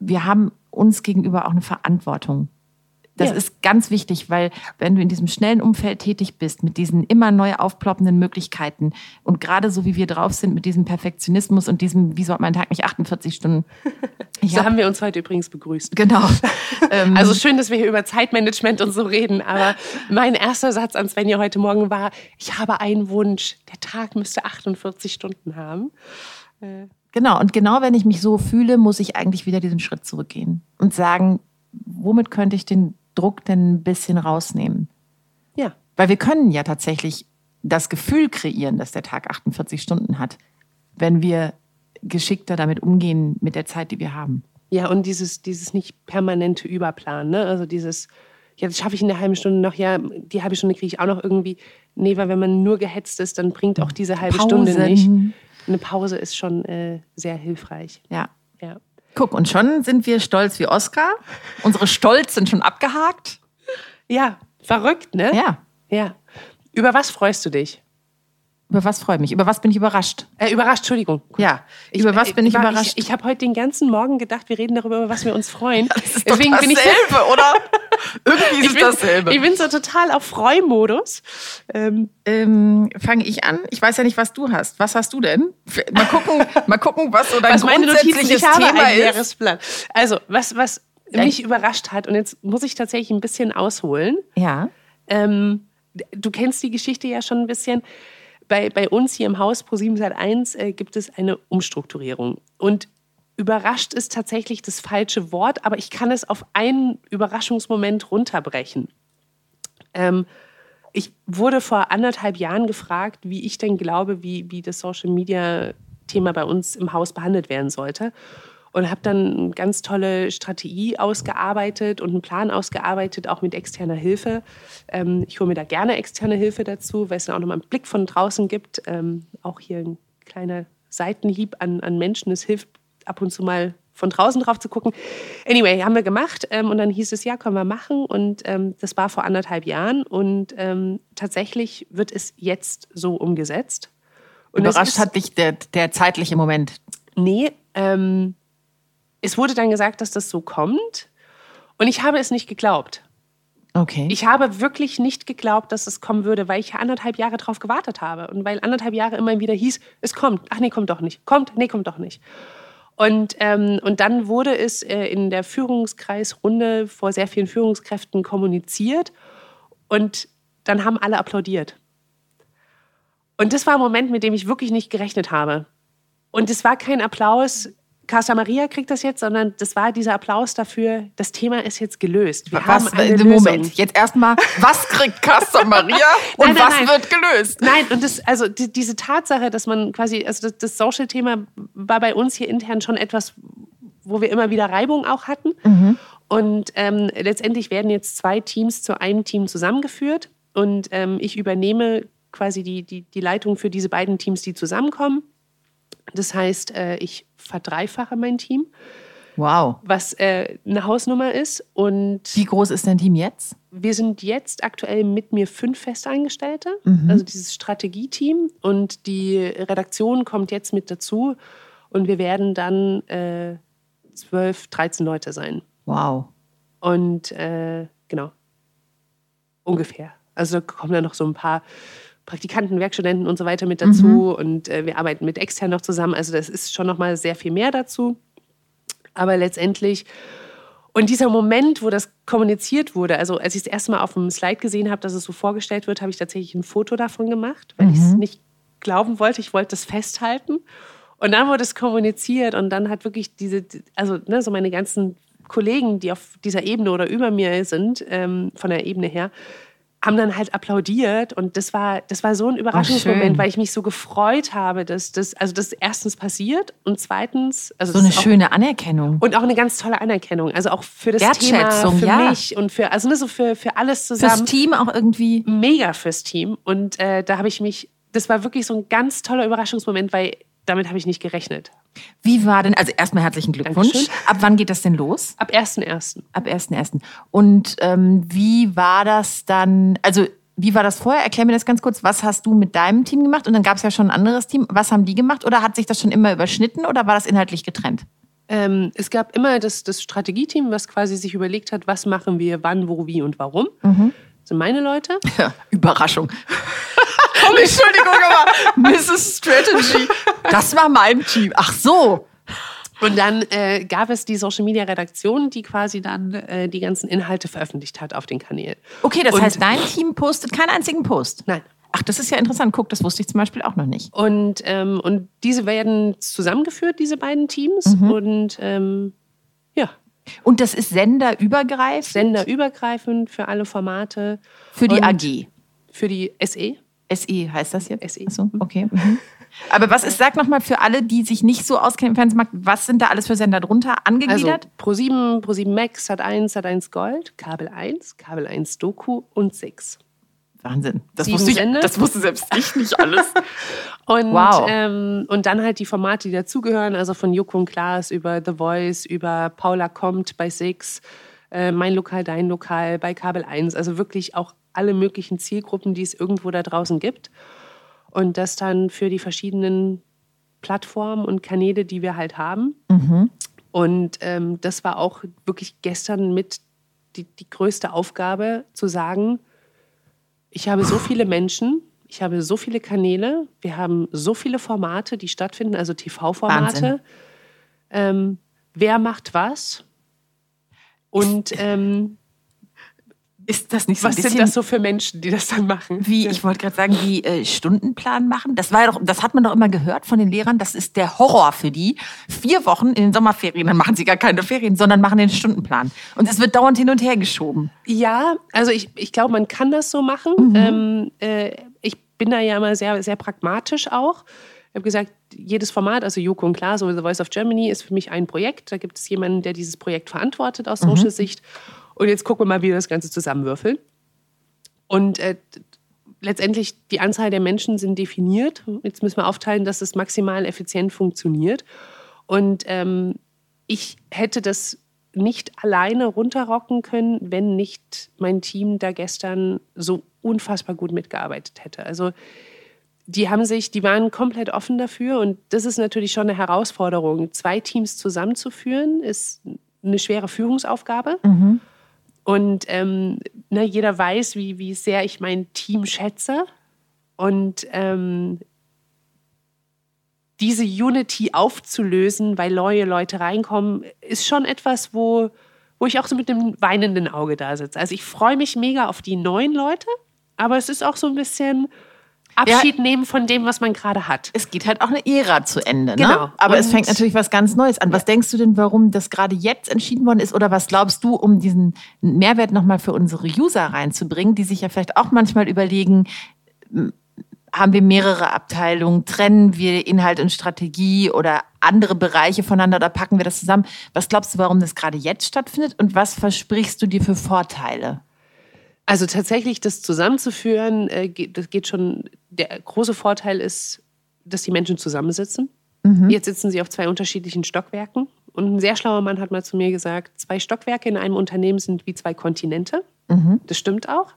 wir haben uns gegenüber auch eine Verantwortung. Das Ja. ist ganz wichtig, weil wenn du in diesem schnellen Umfeld tätig bist, mit diesen immer neu aufploppenden Möglichkeiten und gerade so wie wir drauf sind, mit diesem Perfektionismus und diesem, wieso hat mein Tag nicht 48 Stunden? <laughs> So hab, haben wir uns heute übrigens begrüßt. genau. <laughs> ähm, Also schön, dass wir hier über Zeitmanagement und so reden, aber mein erster Satz an Svenja heute Morgen war, ich habe einen Wunsch, der Tag müsste 48 Stunden haben. Genau, und genau wenn ich mich so fühle, muss ich eigentlich wieder diesen Schritt zurückgehen und sagen, womit könnte ich den Druck denn ein bisschen rausnehmen? Ja, Weil wir können ja tatsächlich das Gefühl kreieren, dass der Tag 48 Stunden hat, wenn wir geschickter damit umgehen mit der Zeit, die wir haben. ja und dieses, dieses nicht permanente Überplanen, ne? also dieses, ja, das schaffe ich in der halben Stunde noch, ja, die halbe Stunde kriege ich auch noch irgendwie. Nee, weil wenn man nur gehetzt ist, dann bringt auch diese halbe Stunde Pausen. nicht. Eine Pause ist schon äh, sehr hilfreich. Ja. Ja. Guck, und schon sind wir stolz wie Oscar. Unsere Stolz sind schon abgehakt. ja, verrückt, ne? Ja. Ja. Über was freust du dich? Über was freue ich mich? Über was bin ich überrascht? Äh, überrascht, Entschuldigung. Ja. Über was bin ich war- überrascht? Ich, ich habe heute den ganzen Morgen gedacht, wir reden darüber, über was wir uns freuen. <laughs> Das ist doch bin ich, dasselbe, oder? <laughs> Irgendwie ist ich, es bin, ich bin so total auf Freumodus. Ähm, Ähm, Fange ich an? Ich weiß ja nicht, was du hast. Was hast du denn? Mal gucken, <laughs> mal gucken was so dein was meine Notizen, grundsätzliches ich habe Thema ein ist. Blatt. Also, was, was mich überrascht hat, und jetzt muss ich tatsächlich ein bisschen ausholen. Ja. Ähm, du kennst die Geschichte ja schon ein bisschen. Bei, bei uns hier im Haus Pro 7 Sat 1 äh, gibt es eine Umstrukturierung. Und überrascht ist tatsächlich das falsche Wort, aber ich kann es auf einen Überraschungsmoment runterbrechen. Ähm, ich wurde vor anderthalb Jahren gefragt, wie ich denn glaube, wie, wie das Social Media Thema bei uns im Haus behandelt werden sollte. Und habe dann eine ganz tolle Strategie ausgearbeitet und einen Plan ausgearbeitet, auch mit externer Hilfe. Ähm, ich hole mir da gerne externe Hilfe dazu, weil es dann auch nochmal einen Blick von draußen gibt. Ähm, auch hier ein kleiner Seitenhieb an, an Menschen. Es hilft ab und zu mal von draußen drauf zu gucken. Anyway, haben wir gemacht ähm, und dann hieß es, ja, können wir machen. Und ähm, das war vor anderthalb Jahren und ähm, tatsächlich wird es jetzt so umgesetzt. Und Überrascht ist- hat dich der, der zeitliche Moment. Nee, ähm, es wurde dann gesagt, dass das so kommt. Und ich habe es nicht geglaubt. Okay. Ich habe wirklich nicht geglaubt, dass es kommen würde, weil ich anderthalb Jahre drauf gewartet habe. Und weil anderthalb Jahre immer wieder hieß, es kommt. Ach nee, kommt doch nicht. Kommt, nee, kommt doch nicht. Und, ähm, und dann wurde es äh, in der Führungskreisrunde vor sehr vielen Führungskräften kommuniziert. Und dann haben alle applaudiert. Und das war ein Moment, mit dem ich wirklich nicht gerechnet habe. Und es war kein Applaus, Casa Maria kriegt das jetzt, sondern das war dieser Applaus dafür, das Thema ist jetzt gelöst. Wir was, haben eine äh, Lösung. Moment, jetzt erstmal, was kriegt Casta <laughs> Maria und Nein, nein, was nein. wird gelöst? Nein, und das, also die, diese Tatsache, dass man quasi, also das, das Social-Thema war bei uns hier intern schon etwas, wo wir immer wieder Reibung auch hatten. Mhm. Und ähm, letztendlich werden jetzt zwei Teams zu einem Team zusammengeführt. Und ähm, ich übernehme quasi die, die, die Leitung für diese beiden Teams, die zusammenkommen. Das heißt, äh, ich verdreifache mein Team. Wow. Was äh, eine Hausnummer ist. Und Wie groß ist dein Team jetzt? wir sind jetzt aktuell mit mir fünf Festangestellte, also dieses Strategieteam. Und die Redaktion kommt jetzt mit dazu. Und wir werden dann äh, 12, 13 Leute sein. Wow. Und äh, genau, ungefähr. Also da kommen dann noch so ein paar Praktikanten, Werkstudenten und so weiter mit dazu. Und äh, wir arbeiten mit extern noch zusammen. Also das ist schon noch mal sehr viel mehr dazu. Aber letztendlich und dieser Moment, wo das kommuniziert wurde, also als ich das erste Mal auf dem Slide gesehen habe, dass es so vorgestellt wird, habe ich tatsächlich ein Foto davon gemacht, weil ich es nicht glauben wollte. Ich wollte das festhalten. Und dann wurde es kommuniziert und dann hat wirklich diese, also ne, so meine ganzen Kollegen, die auf dieser Ebene oder über mir sind, ähm, von der Ebene her, haben dann halt applaudiert und das war, das war so ein Überraschungsmoment, schön. weil ich mich so gefreut habe, dass das, also das erstens passiert und zweitens, also So eine auch- schöne Anerkennung. und auch eine ganz tolle Anerkennung. Also auch für das Thema, für ja. mich und für, also ne, so für, für alles Fürs zusammen. Team auch irgendwie. Mega fürs Team. Und äh, da habe ich mich, das war wirklich so ein ganz toller Überraschungsmoment, weil damit habe ich nicht gerechnet. Wie war denn, also erstmal herzlichen Glückwunsch. Dankeschön. Ab wann geht das denn los? Ab 1.1. Ab 1.1. Und ähm, wie war das dann, also wie war das vorher? Erklär mir das ganz kurz. Was hast du mit deinem Team gemacht? Und dann gab es ja schon ein anderes Team. Was haben die gemacht? Oder hat sich das schon immer überschnitten oder war das inhaltlich getrennt? Ähm, es gab immer das, das Strategieteam, was quasi sich überlegt hat, was machen wir, wann, wo, wie und warum. Mhm. Das sind meine Leute. Ja, <laughs> Überraschung. <laughs> Entschuldigung, aber Mrs. Strategy. Das war mein Team. Ach so. Und dann äh, gab es die Social Media Redaktion, die quasi dann äh, die ganzen Inhalte veröffentlicht hat auf den Kanälen. Okay, das Und- heißt, dein Team postet keinen einzigen Post. Nein. Ach, das ist ja interessant. Guck, das wusste ich zum Beispiel auch noch nicht. Und, ähm, und diese werden zusammengeführt, diese beiden Teams. Mhm. Und ähm, ja, Und das ist senderübergreifend senderübergreifend für alle Formate. für die Und AG. Für die. SE. SE heißt das jetzt? SE. Ach so, okay. Mhm. Aber was ist, sag nochmal für alle, die sich nicht so auskennen im Fernsehmarkt, was sind da alles für Sender drunter Also angegliedert? Pro7, Pro7 Max, Sat1, Sat1 Gold, Kabel 1, Kabel 1 Doku und 6. Wahnsinn. Das sieben wusste, ich, Sender? das wusste selbst ich nicht <laughs> alles. Und, Wow. ähm, und dann halt die Formate, die dazugehören, also von Joko und Klaas über The Voice, über Paula kommt bei Six, äh, Mein Lokal, Dein Lokal, bei Kabel 1. Also wirklich auch alle möglichen Zielgruppen, die es irgendwo da draußen gibt. Und das dann für die verschiedenen Plattformen und Kanäle, die wir halt haben. Und ähm, das war auch wirklich gestern mit die, die größte Aufgabe, zu sagen, ich habe so viele Menschen, ich habe so viele Kanäle, wir haben so viele Formate, die stattfinden, also. TV-Formate. Ähm, wer macht was? Und ähm, Ist das nicht so was ein sind bisschen das so für Menschen, die das dann machen? wie, ich wollte gerade sagen, wie äh, Stundenplan machen? Das war ja doch, das hat man doch immer gehört von den Lehrern, das ist der Horror für die. Vier Wochen in den Sommerferien, dann machen sie gar keine Ferien, sondern machen den Stundenplan. Und es wird dauernd hin und her geschoben. Ja, also ich, ich glaube, man kann das so machen. Mhm. Ähm, äh, ich bin da ja immer sehr, sehr pragmatisch auch. Ich habe gesagt, jedes Format, also Joko und Klaas oder The Voice of Germany, ist für mich ein Projekt. Da gibt es jemanden, der dieses Projekt verantwortet aus Mhm. Und jetzt gucken wir mal, wie wir das Ganze zusammenwürfeln. Und äh, letztendlich die Anzahl der Menschen sind definiert. Jetzt müssen wir aufteilen, dass es maximal effizient funktioniert. Und ähm, ich hätte das nicht alleine runterrocken können, wenn nicht mein Team da gestern so unfassbar gut mitgearbeitet hätte. Also die haben sich, die waren komplett offen dafür und das ist natürlich schon eine Herausforderung. Zwei Teams zusammenzuführen ist eine schwere Führungsaufgabe. Und ähm, ne, jeder weiß, wie, wie sehr ich mein Team schätze. Und ähm, diese Unity aufzulösen, weil neue Leute reinkommen, ist schon etwas, wo, wo ich auch so mit einem weinenden Auge da sitze. Also ich freue mich mega auf die neuen Leute, aber es ist auch so ein bisschen Abschied nehmen von dem, was man gerade hat. Es geht halt auch eine Ära zu Ende. Ne? Genau. Aber es Und- fängt natürlich was ganz Neues an. Was denkst du denn, warum das gerade jetzt entschieden worden ist? Oder was glaubst du, um diesen Mehrwert nochmal für unsere User reinzubringen, die sich ja vielleicht auch manchmal überlegen, haben wir mehrere Abteilungen? Trennen wir Inhalt und Strategie oder andere Bereiche voneinander oder packen wir das zusammen? Was glaubst du, warum das gerade jetzt stattfindet und was versprichst du dir für Vorteile? Also tatsächlich das zusammenzuführen, äh, das geht schon. Der große Vorteil ist, dass die Menschen zusammensitzen. Mhm. Jetzt sitzen sie auf zwei unterschiedlichen Stockwerken. Und ein sehr schlauer Mann hat mal zu mir gesagt, zwei Stockwerke in einem Unternehmen sind wie zwei Kontinente. Mhm. Das stimmt auch.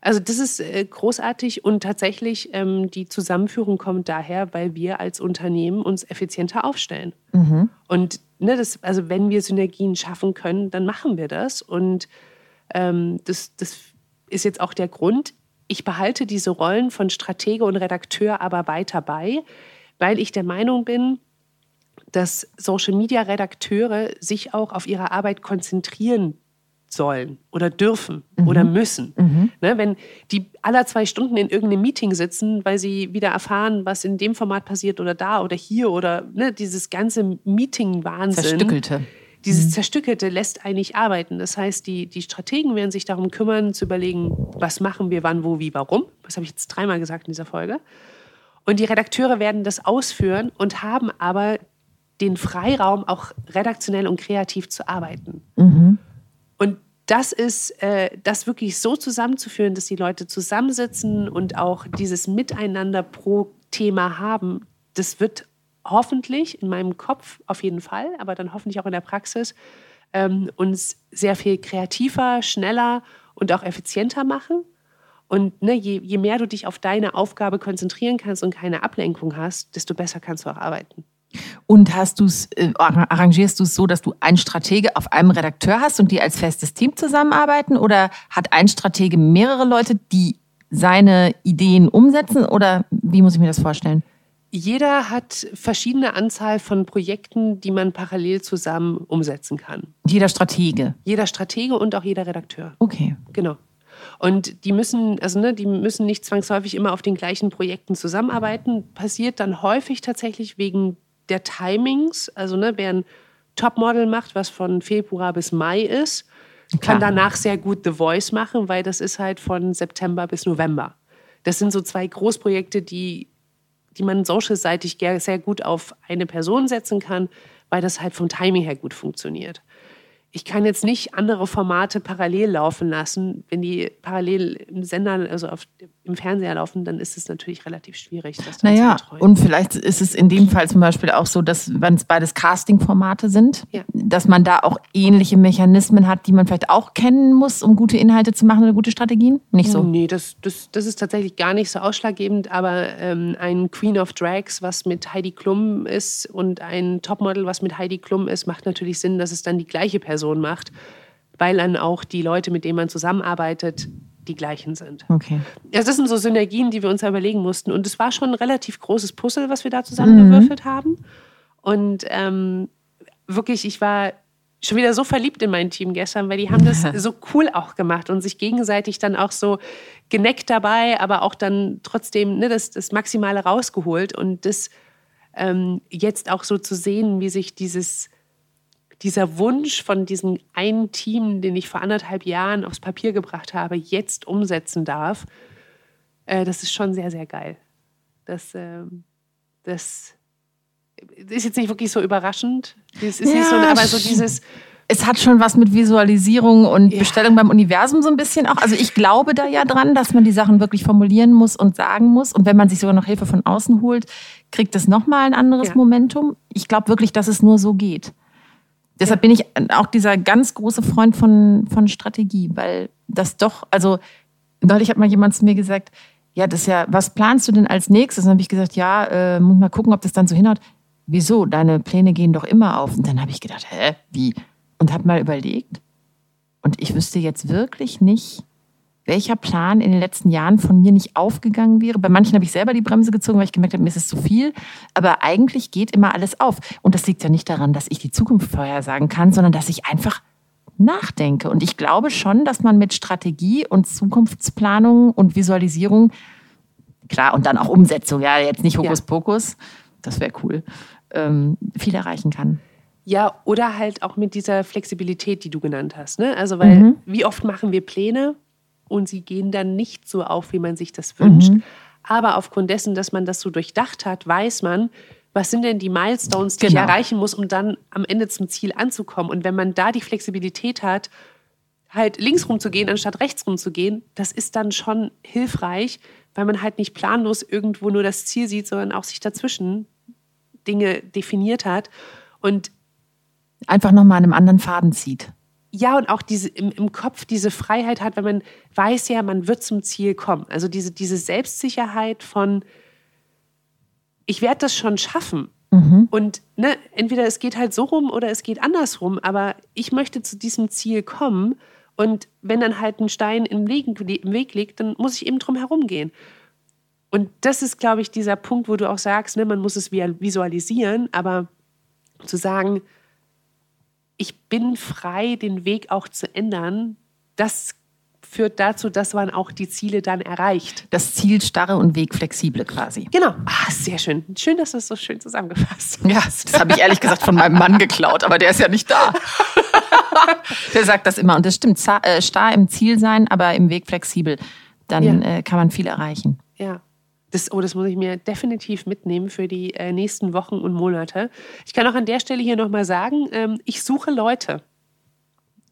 Also das ist äh, großartig und tatsächlich ähm, die Zusammenführung kommt daher, weil wir als Unternehmen uns effizienter aufstellen. Mhm. Und ne, das, also wenn wir Synergien schaffen können, dann machen wir das. Und ähm, das, das ist jetzt auch der Grund. Ich behalte diese Rollen von Stratege und Redakteur aber weiter bei, weil ich der Meinung bin, dass Social-Media-Redakteure sich auch auf ihre Arbeit konzentrieren sollen oder dürfen mhm. oder müssen. Mhm. Ne, wenn die aller zwei Stunden in irgendeinem Meeting sitzen, weil sie wieder erfahren, was in dem Format passiert oder da oder hier oder ne, dieses ganze Meeting-Wahnsinn. Zerstückelte. Dieses mhm. Zerstückelte lässt eigentlich arbeiten. Das heißt, die, die Strategen werden sich darum kümmern, zu überlegen, was machen wir, wann, wo, wie, warum. Das habe ich jetzt dreimal gesagt in dieser Folge. Und die Redakteure werden das ausführen und haben aber den Freiraum, auch redaktionell und kreativ zu arbeiten. Mhm. Und das ist, äh, das wirklich so zusammenzuführen, dass die Leute zusammensitzen und auch dieses Miteinander pro Thema haben, das wird hoffentlich in meinem Kopf auf jeden Fall, aber dann hoffentlich auch in der Praxis ähm, uns sehr viel kreativer, schneller und auch effizienter machen. Und ne, je, je mehr du dich auf deine Aufgabe konzentrieren kannst und keine Ablenkung hast, desto besser kannst du auch arbeiten. Und hast du's, äh, arrangierst du es so, dass du einen Stratege auf einem Redakteur hast und die als festes Team zusammenarbeiten? Oder hat ein Stratege mehrere Leute, die seine Ideen umsetzen? Oder wie muss ich mir das vorstellen? Jeder hat verschiedene Anzahl von Projekten, die man parallel zusammen umsetzen kann. Jeder Stratege. Jeder Stratege und auch jeder Redakteur. Okay. Genau. Und die müssen, also ne, die müssen nicht zwangsläufig immer auf den gleichen Projekten zusammenarbeiten. Passiert dann häufig tatsächlich wegen der Timings, also ne, wer ein Topmodel macht, was von Februar bis Mai ist, kann danach sehr gut The Voice machen, weil das ist halt von September bis November. Das sind so zwei Großprojekte, die, die man social-seitig sehr gut auf eine Person setzen kann, weil das halt vom Timing her gut funktioniert ich kann jetzt nicht andere Formate parallel laufen lassen. Wenn die parallel im Sender, also auf, im Fernseher laufen, dann ist es natürlich relativ schwierig. Das naja, und vielleicht ist es in dem Fall zum Beispiel auch so, dass, wenn es beides Casting-Formate sind, ja. dass man da auch ähnliche Mechanismen hat, die man vielleicht auch kennen muss, um gute Inhalte zu machen oder gute Strategien? Nicht so? Nee, das, das, das ist tatsächlich gar nicht so ausschlaggebend, aber ähm, ein Queen of Drags, was mit Heidi Klum ist und ein Topmodel, was mit Heidi Klum ist, macht natürlich Sinn, dass es dann die gleiche Person Person macht, weil dann auch die Leute, mit denen man zusammenarbeitet, die gleichen sind. Okay. Also das sind so Synergien, die wir uns überlegen mussten. Und es war schon ein relativ großes Puzzle, was wir da zusammengewürfelt mhm. haben. Und ähm, wirklich, ich war schon wieder so verliebt in mein Team gestern, weil die haben das <laughs> so cool auch gemacht und sich gegenseitig dann auch so geneckt dabei, aber auch dann trotzdem ne, das, das Maximale rausgeholt. Und das ähm, jetzt auch so zu sehen, wie sich dieses dieser Wunsch von diesem einen Team, den ich vor anderthalb Jahren aufs Papier gebracht habe, jetzt umsetzen darf, äh, das ist schon sehr, sehr geil. Das, äh, das ist jetzt nicht wirklich so überraschend. Das ist ja, nicht so, aber so dieses. Es hat schon was mit Visualisierung und ja. Bestellung beim Universum so ein bisschen auch. Also ich glaube da ja dran, dass man die Sachen wirklich formulieren muss und sagen muss. Und wenn man sich sogar noch Hilfe von außen holt, kriegt es nochmal ein anderes ja. Momentum. Ich glaube wirklich, dass es nur so geht. Deshalb bin ich auch dieser ganz große Freund von, von Strategie, weil das doch, also neulich hat mal jemand zu mir gesagt, ja, das ist ja, was planst du denn als nächstes? Und dann habe ich gesagt, ja, äh, muss mal gucken, ob das dann so hinhaut. Wieso? Deine Pläne gehen doch immer auf. Und dann habe ich gedacht, hä, wie? Und habe mal überlegt. Und ich wüsste jetzt wirklich nicht, welcher Plan in den letzten Jahren von mir nicht aufgegangen wäre. Bei manchen habe ich selber die Bremse gezogen, weil ich gemerkt habe, mir ist es zu viel. Aber eigentlich geht immer alles auf. Und das liegt ja nicht daran, dass ich die Zukunft vorhersagen kann, sondern dass ich einfach nachdenke. Und ich glaube schon, dass man mit Strategie und Zukunftsplanung und Visualisierung, klar, und dann auch Umsetzung, ja, jetzt nicht Hokuspokus, ja. das wäre cool, ähm, viel erreichen kann. Ja, oder halt auch mit dieser Flexibilität, die du genannt hast. Ne? Also, weil mhm. wie oft machen wir Pläne und sie gehen dann nicht so auf, wie man sich das wünscht. Mhm. Aber aufgrund dessen, dass man das so durchdacht hat, weiß man, was sind denn die Milestones, die Genau. ich erreichen muss, um dann am Ende zum Ziel anzukommen. Und wenn man da die Flexibilität hat, halt links rum zu gehen, anstatt rechts rum zu gehen, das ist dann schon hilfreich, weil man halt nicht planlos irgendwo nur das Ziel sieht, sondern auch sich dazwischen Dinge definiert hat. Und Einfach nochmal an einem anderen Faden zieht. Ja, und auch diese, im, im Kopf diese Freiheit hat, wenn man weiß ja, man wird zum Ziel kommen. Also diese, diese Selbstsicherheit von, ich werde das schon schaffen. Und ne, entweder es geht halt so rum oder es geht andersrum, aber ich möchte zu diesem Ziel kommen. Und wenn dann halt ein Stein im Weg, im Weg liegt, dann muss ich eben drum herum gehen. Und das ist, glaube ich, dieser Punkt, wo du auch sagst, ne, man muss es vi- visualisieren, aber zu sagen, ich bin frei, den Weg auch zu ändern, das führt dazu, dass man auch die Ziele dann erreicht. Das Ziel starre und Weg flexible quasi. Genau. Ah, sehr schön. Schön, dass du es so schön zusammengefasst hast. Ja, das habe ich ehrlich gesagt von meinem Mann geklaut, aber der ist ja nicht da. <laughs> der sagt das immer und das stimmt. Äh, Starr im Ziel sein, aber im Weg flexibel. Dann Ja. äh, kann man viel erreichen. Ja. Das, oh, das muss ich mir definitiv mitnehmen für die äh, nächsten Wochen und Monate. Ich kann auch an der Stelle hier nochmal sagen, ähm, ich suche Leute.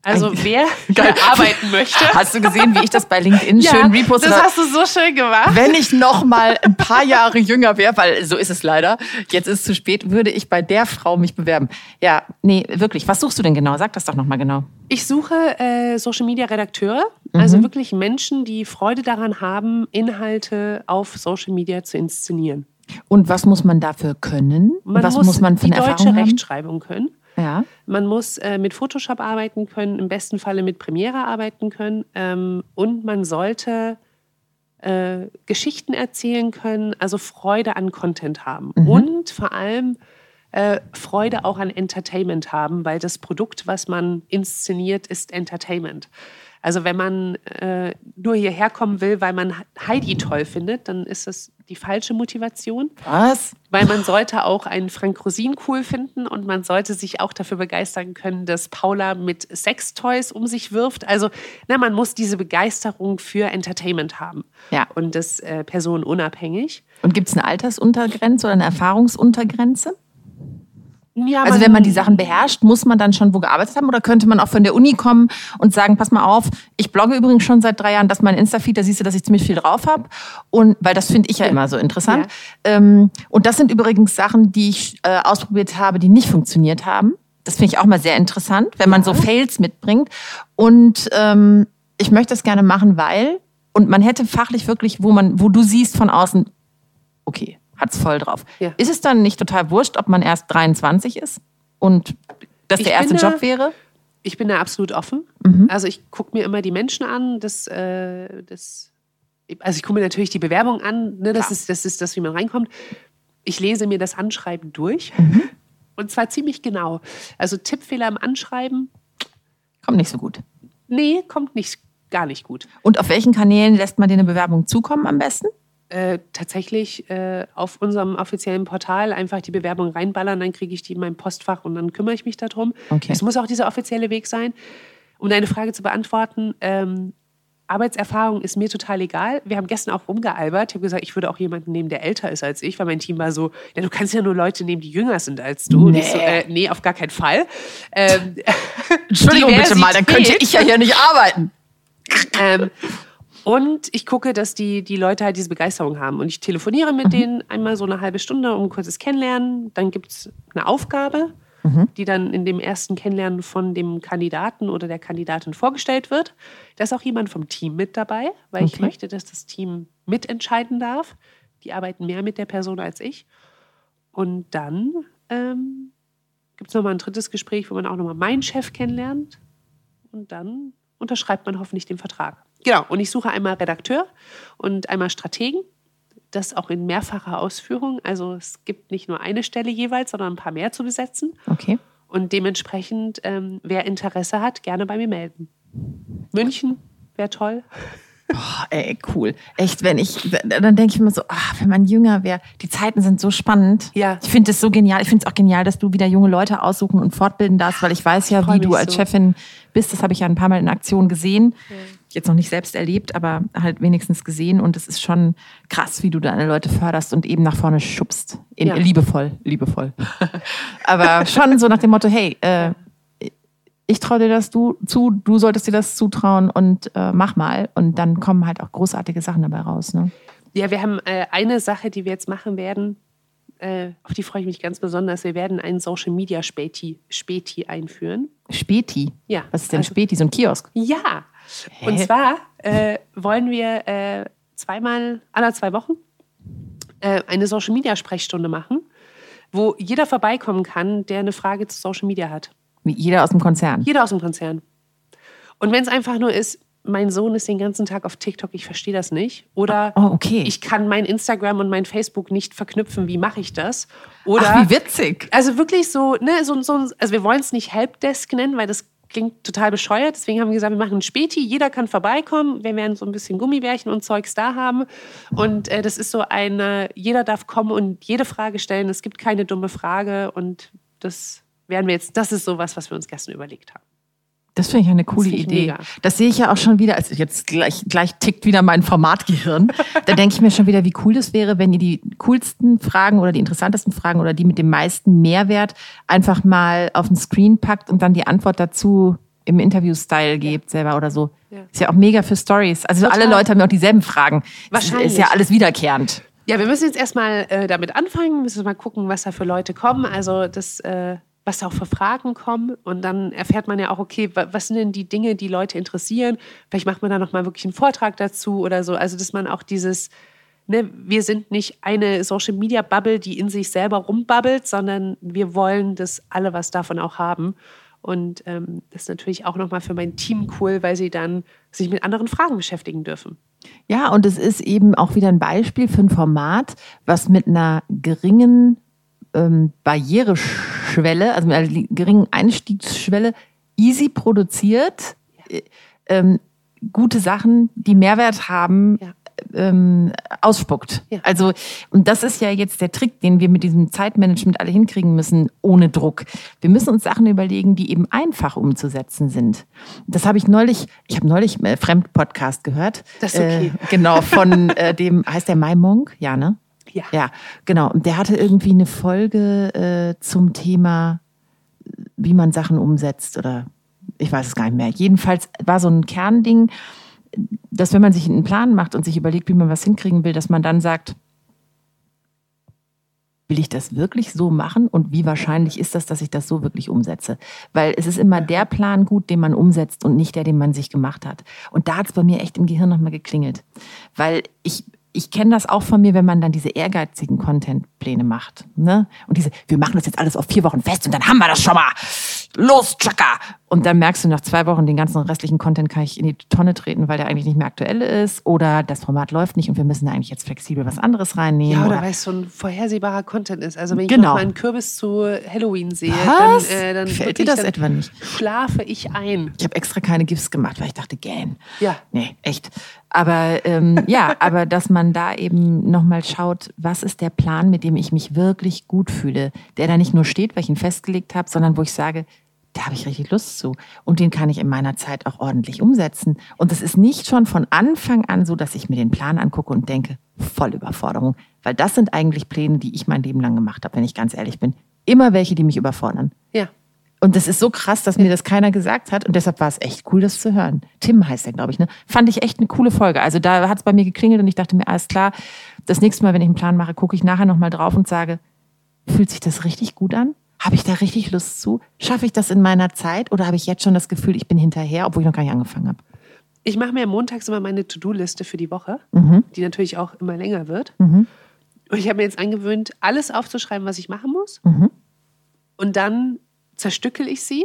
Also wer <laughs> Geil. hier arbeiten möchte. Hast du gesehen, wie ich das bei LinkedIn schön repostet das habe? hast du so schön gemacht. Wenn ich noch mal ein paar Jahre jünger wäre, weil so ist es leider, jetzt ist es zu spät, würde ich bei der Frau mich bewerben. Ja, nee, wirklich. Was suchst du denn genau? Sag das doch noch mal genau. Ich suche äh, Social Media Redakteure, also wirklich Menschen, die Freude daran haben, Inhalte auf Social Media zu inszenieren. Und was muss man dafür können? Man was muss, muss, man für die eine deutsche Erfahrung haben? Rechtschreibung können. Ja. Man muss äh, mit Photoshop arbeiten können, im besten Falle mit Premiere arbeiten können. Ähm, und man sollte äh, Geschichten erzählen können, also Freude an Content haben. Und vor allem äh, Freude auch an Entertainment haben, weil das Produkt, was man inszeniert, ist Entertainment. Also wenn man äh, nur hierher kommen will, weil man Heidi toll findet, dann ist das die falsche Motivation. Was? Weil man sollte auch einen Frank Rosin cool finden und man sollte sich auch dafür begeistern können, dass Paula mit Sextoys um sich wirft. Also na, man muss diese Begeisterung für Entertainment haben. Ja. Und das äh, personenunabhängig. Und gibt es eine Altersuntergrenze oder eine Erfahrungsuntergrenze? Ja, Also wenn man die Sachen beherrscht, muss man dann schon wo gearbeitet haben oder könnte man auch von der Uni kommen und sagen, pass mal auf, ich blogge übrigens schon seit drei Jahren, das ist mein Insta-Feed, da siehst du, dass ich ziemlich viel drauf habe. Und weil das finde ich ja, immer so interessant. Ähm, und das sind übrigens Sachen, die ich äh, ausprobiert habe, die nicht funktioniert haben. Das finde ich auch mal sehr interessant, wenn man so Fails mitbringt. Und ähm, ich möchte das gerne machen, weil, und man hätte fachlich wirklich, wo man, wo du siehst von außen, okay, hat's voll drauf. Ja. Ist es dann nicht total wurscht, ob man erst 23 ist und das Ich der erste Job wäre? Ich bin da absolut offen. Also ich gucke mir immer die Menschen an. Das, äh, das, also ich gucke mir natürlich die Bewerbung an. Ne? Das, Klar. ist, das ist das, wie man reinkommt. Ich lese mir das Anschreiben durch. Und zwar ziemlich genau. Also Tippfehler im Anschreiben, Kommt nicht so gut. nee, kommt nicht, gar nicht gut. Und auf welchen Kanälen lässt man dir eine Bewerbung zukommen am besten? Äh, tatsächlich äh, auf unserem offiziellen Portal einfach die Bewerbung reinballern, dann kriege ich die in mein Postfach und dann kümmere ich mich darum. Okay. Es muss auch dieser offizielle Weg sein. Um deine Frage zu beantworten, ähm, Arbeitserfahrung ist mir total egal. Wir haben gestern auch rumgealbert. Ich habe gesagt, ich würde auch jemanden nehmen, der älter ist als ich, weil mein Team war so, ja, du kannst ja nur Leute nehmen, die jünger sind als du. Ich so, Nee. äh, nee, auf gar keinen Fall. Ähm, <laughs> Entschuldigung bitte mal, dann könnte ich ja hier nicht arbeiten. Ähm, und ich gucke, dass die, die Leute halt diese Begeisterung haben. Und ich telefoniere mit denen einmal so eine halbe Stunde, um ein kurzes Kennenlernen. Dann gibt es eine Aufgabe, die dann in dem ersten Kennenlernen von dem Kandidaten oder der Kandidatin vorgestellt wird. Da ist auch jemand vom Team mit dabei, weil ich Okay. möchte, dass das Team mitentscheiden darf. Die arbeiten mehr mit der Person als ich. Und dann ähm, gibt es nochmal ein drittes Gespräch, wo man auch nochmal meinen Chef kennenlernt. Und dann unterschreibt man hoffentlich den Vertrag. Genau, und ich suche einmal Redakteur und einmal Strategen. Das auch in mehrfacher Ausführung. Also es gibt nicht nur eine Stelle jeweils, sondern ein paar mehr zu besetzen. Okay. Und dementsprechend, ähm, wer Interesse hat, gerne bei mir melden. München wäre toll. Boah, ey, cool. Echt, wenn ich, dann denke ich mir so, ah, wenn man jünger wäre, die Zeiten sind so spannend. Ja. Ich finde es so genial. Ich finde es auch genial, dass du wieder junge Leute aussuchen und fortbilden darfst, weil ich weiß ja, freu wie du als so. Chefin bist. Das habe ich ja ein paar Mal in Aktion gesehen. Jetzt noch nicht selbst erlebt, aber halt wenigstens gesehen. Und es ist schon krass, wie du deine Leute förderst und eben nach vorne schubst. In, ja. Liebevoll, liebevoll. aber schon so nach dem Motto, hey, äh, ich traue dir das du, zu, du solltest dir das zutrauen und äh, mach mal. Und dann kommen halt auch großartige Sachen dabei raus. Ne? Ja, wir haben äh, eine Sache, die wir jetzt machen werden, äh, auf die freue ich mich ganz besonders. Wir werden einen Social Media Späti, Späti einführen. Späti? Ja. Was ist denn also, Späti? So ein Kiosk? Ja. Hä? Und zwar äh, wollen wir äh, zweimal, alle zwei Wochen äh, eine Social Media Sprechstunde machen, wo jeder vorbeikommen kann, der eine Frage zu Social Media hat. Jeder aus dem Konzern. Jeder aus dem Konzern. Und wenn es einfach nur ist, mein Sohn ist den ganzen Tag auf TikTok, ich verstehe das nicht. Oder oh, okay. ich kann mein Instagram und mein Facebook nicht verknüpfen, wie mache ich das? Oder, Ach, wie witzig. Also wirklich so, ne, so, so also wir wollen es nicht Helpdesk nennen, weil das klingt total bescheuert. Deswegen haben wir gesagt, wir machen ein Späti, jeder kann vorbeikommen. Wir werden so ein bisschen Gummibärchen und Zeugs da haben. Und äh, das ist so eine, jeder darf kommen und jede Frage stellen. Es gibt keine dumme Frage und das werden wir jetzt, das ist sowas, was wir uns gestern überlegt haben. Das finde ich eine coole das Idee. Mega. Das sehe ich ja auch schon wieder, also jetzt gleich, gleich tickt wieder mein Formatgehirn. <laughs> da denke ich mir schon wieder, wie cool das wäre, wenn ihr die coolsten Fragen oder die interessantesten Fragen oder die mit dem meisten Mehrwert einfach mal auf den Screen packt und dann die Antwort dazu im Interview-Style gebt selber oder so. Ja. Ist ja auch mega für Stories. Also Total. alle Leute haben ja auch dieselben Fragen. Wahrscheinlich. Ist ja alles wiederkehrend. Ja, wir müssen jetzt erstmal äh, damit anfangen, wir müssen mal gucken, was da für Leute kommen. Also das äh, was auch für Fragen kommen. Und dann erfährt man ja auch, okay, was sind denn die Dinge, die Leute interessieren? Vielleicht macht man da nochmal wirklich einen Vortrag dazu oder so. Also, dass man auch dieses, ne, wir sind nicht eine Social Media Bubble, die in sich selber rumbabbelt, sondern wir wollen, dass alle was davon auch haben. Und ähm, das ist natürlich auch nochmal für mein Team cool, weil sie dann sich mit anderen Fragen beschäftigen dürfen. Ja, und es ist eben auch wieder ein Beispiel für ein Format, was mit einer geringen ähm, Barriereschwelle, also mit einer geringen Einstiegsschwelle, easy produziert, äh, ähm, gute Sachen, die Mehrwert haben, ja. ähm, ausspuckt. Ja. Also, und das ist ja jetzt der Trick, den wir mit diesem Zeitmanagement alle hinkriegen müssen, ohne Druck. Wir müssen uns Sachen überlegen, die eben einfach umzusetzen sind. Das habe ich neulich, ich habe neulich einen Fremdpodcast gehört. Das ist okay. Äh, genau, von äh, dem, heißt der Mai Monk? Ja, ne? Ja. Ja, genau. Und der hatte irgendwie eine Folge äh, zum Thema, wie man Sachen umsetzt oder ich weiß es gar nicht mehr. Jedenfalls war so ein Kernding, dass wenn man sich einen Plan macht und sich überlegt, wie man was hinkriegen will, dass man dann sagt, will ich das wirklich so machen und wie wahrscheinlich ist das, dass ich das so wirklich umsetze? Weil es ist immer der Plan gut, den man umsetzt und nicht der, den man sich gemacht hat. Und da hat es bei mir echt im Gehirn nochmal geklingelt. Weil ich ich kenne das auch von mir, wenn man dann diese ehrgeizigen Contentpläne macht. Ne? Und diese, wir machen das jetzt alles auf vier Wochen fest und dann haben wir das schon mal. Los, Chaka! Und dann merkst du nach zwei Wochen, den ganzen restlichen Content kann ich in die Tonne treten, weil der eigentlich nicht mehr aktuell ist. Oder das Format läuft nicht und wir müssen da eigentlich jetzt flexibel was anderes reinnehmen. Ja, oder, oder weil es so ein vorhersehbarer Content ist. Also wenn ich genau. noch mal einen Kürbis zu Halloween sehe, was? dann, äh, dann, Fällt dir das etwa nicht? schlafe ich ein. Ich habe extra keine GIFs gemacht, weil ich dachte, gähn. Ja. Nee, echt. Aber ähm, ja, <laughs> aber dass man da eben nochmal schaut, was ist der Plan, mit dem ich mich wirklich gut fühle, der da nicht nur steht, weil ich ihn festgelegt habe, sondern wo ich sage, da habe ich richtig Lust zu. Und den kann ich in meiner Zeit auch ordentlich umsetzen. Und es ist nicht schon von Anfang an so, dass ich mir den Plan angucke und denke, voll Überforderung. Weil das sind eigentlich Pläne, die ich mein Leben lang gemacht habe, wenn ich ganz ehrlich bin. Immer welche, die mich überfordern. Ja. Und das ist so krass, dass mir das keiner gesagt hat. Und deshalb war es echt cool, das zu hören. Tim heißt er, glaube ich. Ne? Fand ich echt eine coole Folge. Also da hat es bei mir geklingelt und ich dachte mir, alles klar, das nächste Mal, wenn ich einen Plan mache, gucke ich nachher nochmal drauf und sage, fühlt sich das richtig gut an? Habe ich da richtig Lust zu? Schaffe ich das in meiner Zeit oder habe ich jetzt schon das Gefühl, ich bin hinterher, obwohl ich noch gar nicht angefangen habe? Ich mache mir montags immer meine To-Do-Liste für die Woche, mhm. die natürlich auch immer länger wird. Mhm. Und ich habe mir jetzt angewöhnt, alles aufzuschreiben, was ich machen muss. Mhm. Und dann zerstückel ich sie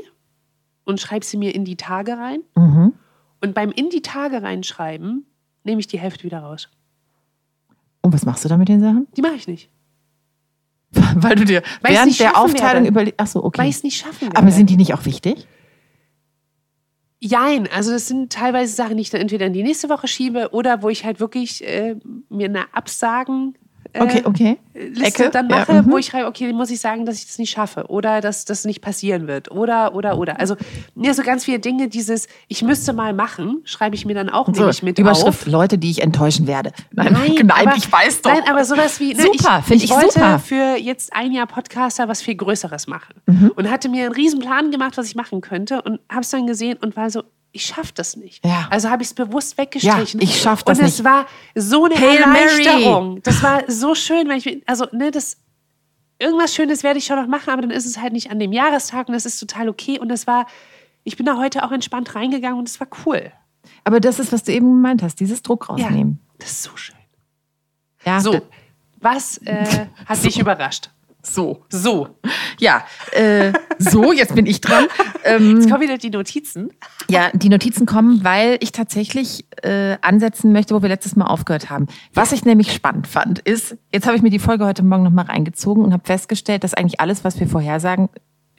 und schreibe sie mir in die Tage rein. Mhm. Und beim in die Tage reinschreiben nehme ich die Hälfte wieder raus. Und was machst du da mit den Sachen? Die mache ich nicht. <laughs> Weil du dir Weil während der Aufteilung überlegst. Achso, okay. Weil ich es nicht schaffen werde. Aber sind die nicht auch wichtig? Jein, also das sind teilweise Sachen, die ich dann entweder in die nächste Woche schiebe oder wo ich halt wirklich äh, mir eine Absagen Okay, okay. Liste Ecke, dann ja, mache, mhm. wo ich schreibe, okay, muss ich sagen, dass ich das nicht schaffe oder dass das nicht passieren wird oder, oder, oder. Also, ja, so ganz viele Dinge, dieses, ich müsste mal machen, schreibe ich mir dann auch So, nämlich mit Überschrift, auf. Leute, die ich enttäuschen werde. <laughs> Nein, aber, ich weiß doch. Nein, aber sowas wie, ne, Super, ich, find ich wollte super. für jetzt ein Jahr Podcaster was viel Größeres machen Mhm. und hatte mir einen riesen Plan gemacht, was ich machen könnte und habe es dann gesehen und war so, ich schaffe das nicht. Ja. Also habe ich es bewusst weggestrichen. Ja, ich schaff das Und es war so eine Hail Mary. Erleichterung. Das war so schön, weil ich, also, ne, das, irgendwas Schönes werde ich schon noch machen, aber dann ist es halt nicht an dem Jahrestag und das ist total okay. Und das war, ich bin da heute auch entspannt reingegangen und es war cool. Aber das ist, was du eben gemeint hast, dieses Druck Ja, rausnehmen. das ist so schön. Ja, So, was äh, hat <laughs> dich überrascht? So. So, Ja, äh, so, jetzt bin ich dran. Ähm, jetzt kommen wieder die Notizen. Ja, die Notizen kommen, weil ich tatsächlich äh, ansetzen möchte, wo wir letztes Mal aufgehört haben. Was ich nämlich spannend fand, ist, jetzt habe ich mir die Folge heute Morgen nochmal reingezogen und habe festgestellt, dass eigentlich alles, was wir vorhersagen,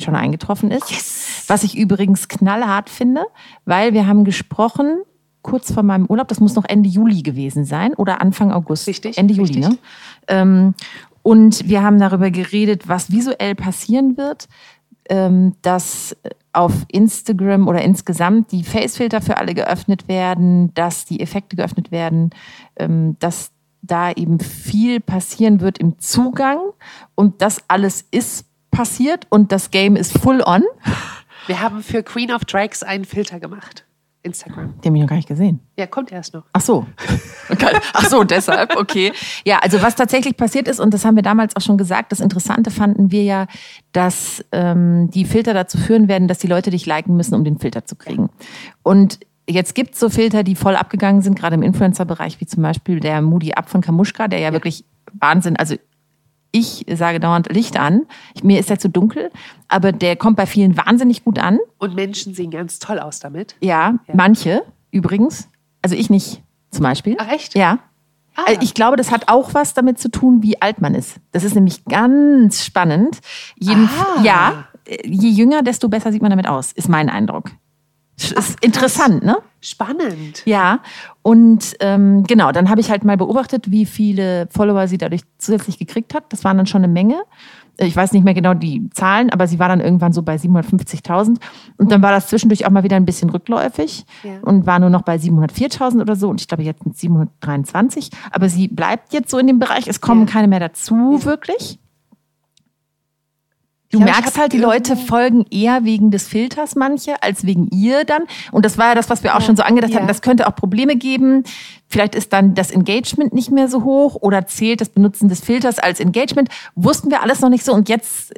schon eingetroffen ist. Yes. Was ich übrigens knallhart finde, weil wir haben gesprochen, kurz vor meinem Urlaub, das muss noch Ende Juli gewesen sein oder Anfang August. Richtig, Ende Juli, richtig. ne? Ähm, und wir haben darüber geredet, was visuell passieren wird, ähm, dass auf Instagram oder insgesamt die Facefilter für alle geöffnet werden, dass die Effekte geöffnet werden, ähm, dass da eben viel passieren wird im Zugang und das alles ist passiert und das Game ist full on. Wir haben für Queen of Drags einen Filter gemacht. Instagram. Den habe ich noch gar nicht gesehen. Ja, kommt erst noch. Ach so. <laughs> Ach so, deshalb, okay. Ja, also was tatsächlich passiert ist, und das haben wir damals auch schon gesagt, das Interessante fanden wir ja, dass ähm, die Filter dazu führen werden, dass die Leute dich liken müssen, um den Filter zu kriegen. Und jetzt gibt es so Filter, die voll abgegangen sind, gerade im Influencer-Bereich, wie zum Beispiel der Moody Up von Kamushka, der ja, wirklich Wahnsinn, also ich sage dauernd Licht an. Mir ist der zu dunkel, aber der kommt bei vielen wahnsinnig gut an. Und Menschen sehen ganz toll aus damit. Ja, manche übrigens. Also ich nicht zum Beispiel. Ach, echt? Ja. Ah. Also Ich glaube, das hat auch was damit zu tun, wie alt man ist. Das ist nämlich ganz spannend. Jeden, Ah. Ja, je jünger, desto besser sieht man damit aus, ist mein Eindruck. Ist interessant, ne? Spannend. Ja, und ähm, genau, dann habe ich halt mal beobachtet, wie viele Follower sie dadurch zusätzlich gekriegt hat. Das waren dann schon eine Menge. Ich weiß nicht mehr genau die Zahlen, aber sie war dann irgendwann so bei 750.000. Und dann war das zwischendurch auch mal wieder ein bisschen rückläufig Ja. und war nur noch bei 704.000 oder so. Und ich glaube, jetzt sind es 723. Aber sie bleibt jetzt so in dem Bereich. Es kommen Ja. keine mehr dazu, wirklich. Du ich merkst halt, die Leute folgen eher wegen des Filters manche als wegen ihr dann. Und das war ja das, was wir auch Ja. schon so angedacht Ja. hatten. Das könnte auch Probleme geben. Vielleicht ist dann das Engagement nicht mehr so hoch oder zählt das Benutzen des Filters als Engagement. Wussten wir alles noch nicht so und jetzt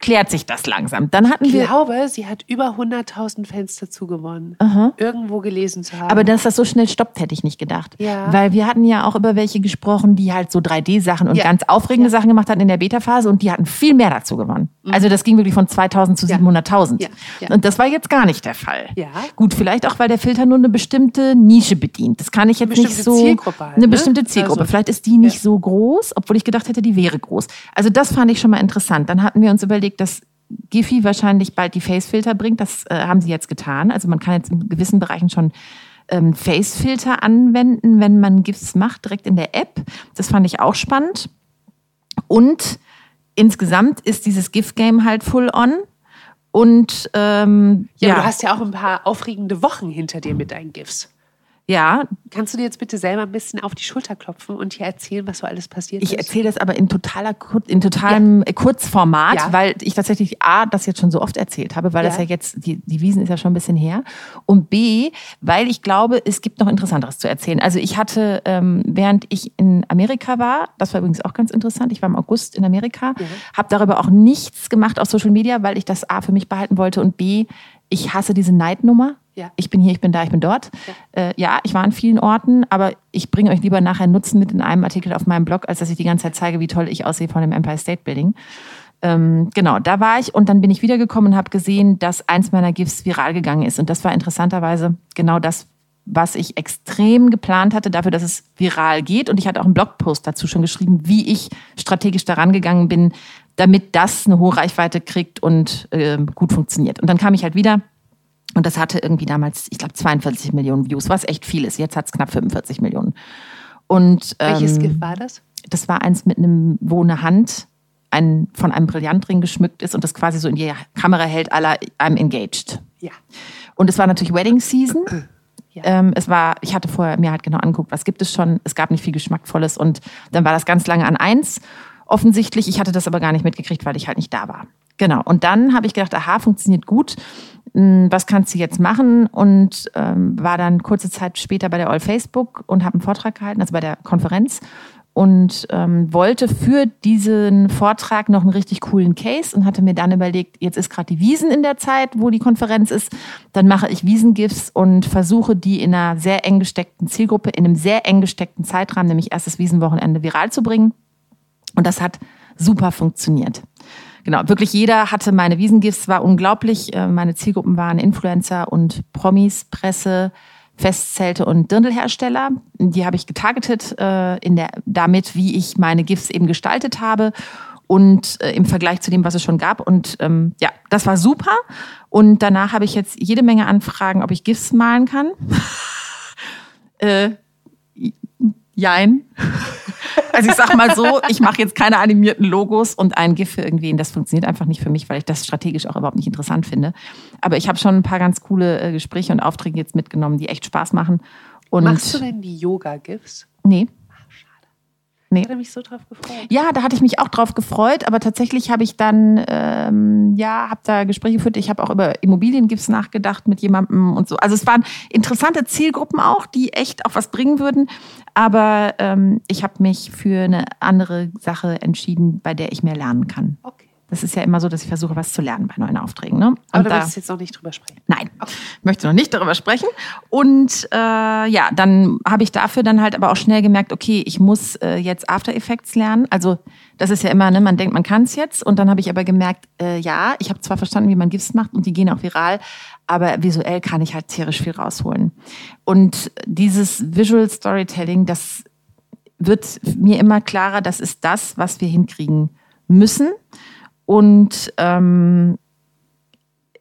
klärt sich das langsam. Dann hatten Ich wir. glaube, sie hat über 100.000 Fans dazu gewonnen. Irgendwo gelesen zu haben. Aber dass das so schnell stoppt, hätte ich nicht gedacht. Ja. Weil wir hatten ja auch über welche gesprochen, die halt so 3D-Sachen und Ja. ganz aufregende Sachen gemacht hatten in der Beta-Phase und die hatten viel mehr dazu gewonnen. Also das ging wirklich von 2000 zu Mhm. Ja. 700.000. Ja. Ja. Und das war jetzt gar nicht der Fall. Ja. Gut, vielleicht auch, weil der Filter nur eine bestimmte Nische bedient. Das kann ich jetzt nicht so. Zielgruppe halt, eine ne? bestimmte Zielgruppe. Also, vielleicht ist die nicht ja. so groß, obwohl ich gedacht hätte, die wäre groß. Also das fand ich schon mal interessant. Dann hatten wir uns überlegt, dass Giphy wahrscheinlich bald die Face-Filter bringt. Das äh, haben sie jetzt getan. Also man kann jetzt in gewissen Bereichen schon ähm, Face-Filter anwenden, wenn man GIFs macht, direkt in der App. Das fand ich auch spannend. Und insgesamt ist dieses GIF-Game halt full on. Und ähm, ja, ja, du hast ja auch ein paar aufregende Wochen hinter dir mit deinen GIFs. Ja, Kannst du dir jetzt bitte selber ein bisschen auf die Schulter klopfen und hier erzählen, was so alles passiert Ich ist? erzähle das aber in totaler in totalem äh, Kurzformat, Ja. weil ich tatsächlich A, das jetzt schon so oft erzählt habe, weil das Ja. ja jetzt, die, die Wiesen ist ja schon ein bisschen her. Und B, weil ich glaube, es gibt noch Interessanteres zu erzählen. Also ich hatte, ähm, während ich in Amerika war, das war übrigens auch ganz interessant, ich war im August in Amerika, habe darüber auch nichts gemacht auf Social Media, weil ich das A für mich behalten wollte und B, ich hasse diese Neidnummer. Ja. Ich bin hier, ich bin da, ich bin dort. Ja, äh, ja ich war an vielen Orten, aber ich bringe euch lieber nachher Nutzen mit in einem Artikel auf meinem Blog, als dass ich die ganze Zeit zeige, wie toll ich aussehe von dem Empire State Building. Ähm, genau, da war ich und dann bin ich wiedergekommen und habe gesehen, dass eins meiner GIFs viral gegangen ist. Und das war interessanterweise genau das, was ich extrem geplant hatte, dafür, dass es viral geht. Und ich hatte auch einen Blogpost dazu schon geschrieben, wie ich strategisch daran gegangen bin, damit das eine hohe Reichweite kriegt und ähm, gut funktioniert. Und dann kam ich halt wieder und das hatte irgendwie damals, ich glaube, 42 Millionen Views, was echt viel ist. Jetzt hat es knapp 45 Millionen. Und ähm, Welches GIF war das? das war eins mit einem, wo eine Hand ein, von einem Brillantring geschmückt ist und das quasi so in die Kamera hält, aller I'm engaged. Ja. Und es war natürlich Wedding Season. Ja. Ähm, es war, ich hatte vorher mir halt genau angeguckt, was gibt es schon. Es gab nicht viel Geschmackvolles und dann war das ganz lange an eins. Offensichtlich, ich hatte das aber gar nicht mitgekriegt, weil ich halt nicht da war. Genau. Und dann habe ich gedacht, aha, funktioniert gut. Hm, Was kannst du jetzt machen? Und ähm, war dann kurze Zeit später bei der All Facebook und habe einen Vortrag gehalten, also bei der Konferenz und ähm, wollte für diesen Vortrag noch einen richtig coolen Case und hatte mir dann überlegt, jetzt ist gerade die Wiesen in der Zeit, wo die Konferenz ist, dann mache ich Wiesengifts und versuche die in einer sehr eng gesteckten Zielgruppe, in einem sehr eng gesteckten Zeitrahmen, nämlich erstes Wiesenwochenende, viral zu bringen. Und das hat super funktioniert. Genau, wirklich jeder hatte meine Wiesengifts, war unglaublich. Äh, Meine Zielgruppen waren Influencer und Promis, Presse, Festzelte und Dirndlhersteller. Die habe ich getargetet äh, in der, damit, wie ich meine GIFs eben gestaltet habe und äh, im Vergleich zu dem, was es schon gab. Und ähm, ja, das war super. Und danach habe ich jetzt jede Menge Anfragen, ob ich GIFs malen kann. <laughs> äh, jein. <laughs> Also ich sag mal so, ich mache jetzt keine animierten Logos und ein GIF für irgendwen. Das funktioniert einfach nicht für mich, weil ich das strategisch auch überhaupt nicht interessant finde. Aber ich habe schon ein paar ganz coole äh, Gespräche und Aufträge jetzt mitgenommen, die echt Spaß machen. Und Machst du denn die Yoga-GIFs? nee. Ich hätte mich so drauf gefreut. Ja, da hatte ich mich auch drauf gefreut, aber tatsächlich habe ich dann, ähm, ja, habe da Gespräche geführt. Ich habe auch über Immobiliengifts nachgedacht mit jemandem und so. Also es waren interessante Zielgruppen auch, die echt auch was bringen würden. Aber ähm, ich habe mich für eine andere Sache entschieden, bei der ich mehr lernen kann. Okay. Das ist ja immer so, dass ich versuche, was zu lernen bei neuen Aufträgen. Ne? Und Aber da willst du jetzt noch nicht drüber sprechen. Nein, ich möchte noch nicht darüber sprechen. Und äh, ja, dann habe ich dafür dann halt aber auch schnell gemerkt, okay, ich muss äh, jetzt After Effects lernen. Also das ist ja immer, ne, man denkt, man kann es jetzt. Und dann habe ich aber gemerkt, äh, ja, ich habe zwar verstanden, wie man GIFs macht und die gehen auch viral, aber visuell kann ich halt tierisch viel rausholen. Und dieses Visual Storytelling, das wird mir immer klarer, das ist das, was wir hinkriegen müssen. Und ähm,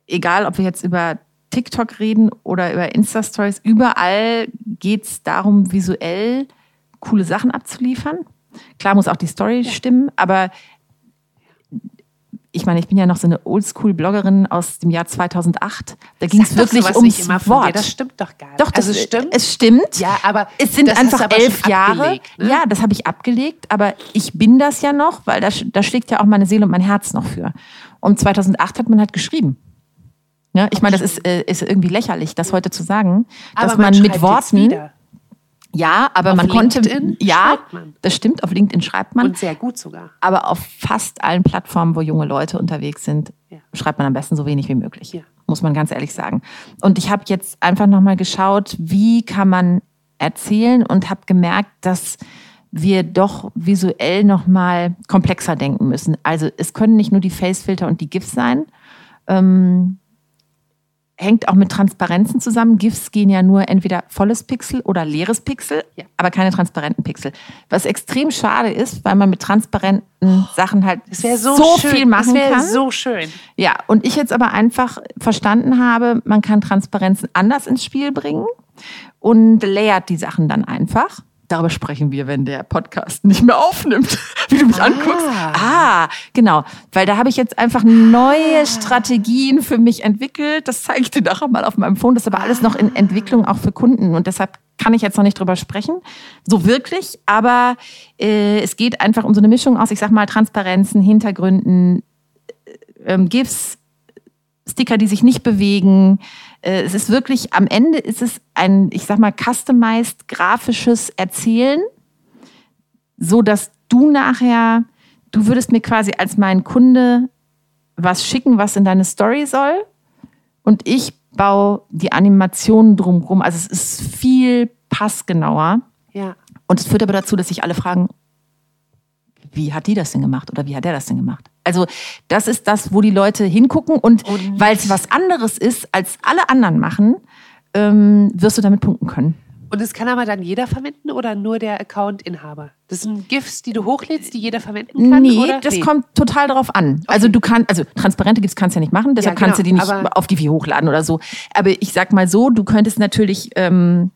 egal, ob wir jetzt über TikTok reden oder über Insta-Stories, überall geht es darum, visuell coole Sachen abzuliefern. Klar muss auch die Story stimmen, aber ich meine, ich bin ja noch so eine Oldschool-Bloggerin aus dem Jahr 2008. Da ging es wirklich sowas ums. Wort. Das stimmt doch gar nicht. Doch, das also stimmt. Es stimmt. Ja, aber es sind einfach elf Jahre. ne? Ja, das habe ich abgelegt, aber ich bin das ja noch, weil da, da schlägt ja auch meine Seele und mein Herz noch für. Und 2008 hat man halt geschrieben. Ja, ich meine, das ist, äh, ist irgendwie lächerlich, das heute zu sagen, dass aber man, schreibt mit Worten. Ja, aber Auf man konnte. LinkedIn Ja, schreibt man. das stimmt, auf LinkedIn schreibt man. Und sehr gut sogar. aber auf fast allen Plattformen, wo junge Leute unterwegs sind, Ja. schreibt man am besten so wenig wie möglich. Ja. Muss man ganz ehrlich sagen. Und ich habe jetzt einfach nochmal geschaut, wie kann man erzählen und habe gemerkt, dass wir doch visuell nochmal komplexer denken müssen. Also es können nicht nur die Facefilter und die GIFs sein. Ähm, hängt auch mit Transparenzen zusammen. GIFs gehen ja nur entweder volles Pixel oder leeres Pixel, Ja. aber keine transparenten Pixel. Was extrem schade ist, weil man mit transparenten Sachen halt Das wäre so, schön. viel machen das wäre kann. so schön. Ja, und ich jetzt aber einfach verstanden habe, man kann Transparenzen anders ins Spiel bringen und layert die Sachen dann einfach. Darüber sprechen wir, wenn der Podcast nicht mehr aufnimmt, <laughs> wie du mich anguckst. Ah, genau. Weil da habe ich jetzt einfach neue Strategien für mich entwickelt. Das zeige ich dir nachher mal auf meinem Phone. Das ist aber alles noch in Entwicklung, auch für Kunden. Und deshalb kann ich jetzt noch nicht drüber sprechen. So wirklich. Aber äh, es geht einfach um so eine Mischung aus, ich sag mal, Transparenzen, Hintergründen, ähm, GIFs, Sticker, die sich nicht bewegen. Äh, es ist wirklich, am Ende ist es ein, ich sag mal, customized grafisches Erzählen, so dass du nachher, du würdest mir quasi als mein Kunde was schicken, was in deine Story soll. Und ich baue die Animationen drumherum. Also es ist viel passgenauer. Ja. Und es führt aber dazu, dass sich alle fragen, wie hat die das denn gemacht oder wie hat der das denn gemacht? Also das ist das, wo die Leute hingucken und, Und- weil es was anderes ist, als alle anderen machen, ähm, wirst du damit punkten können. Und das kann aber dann jeder verwenden oder nur der Account-Inhaber? Das sind GIFs, die du hochlädst, die jeder verwenden kann? nee, oder? das Nee. kommt total darauf an. Also du kannst, also transparente GIFs kannst du ja nicht machen, deshalb Ja, kannst du die genau, nicht auf Divi hochladen oder so. Aber ich sag mal so, du könntest natürlich, ähm,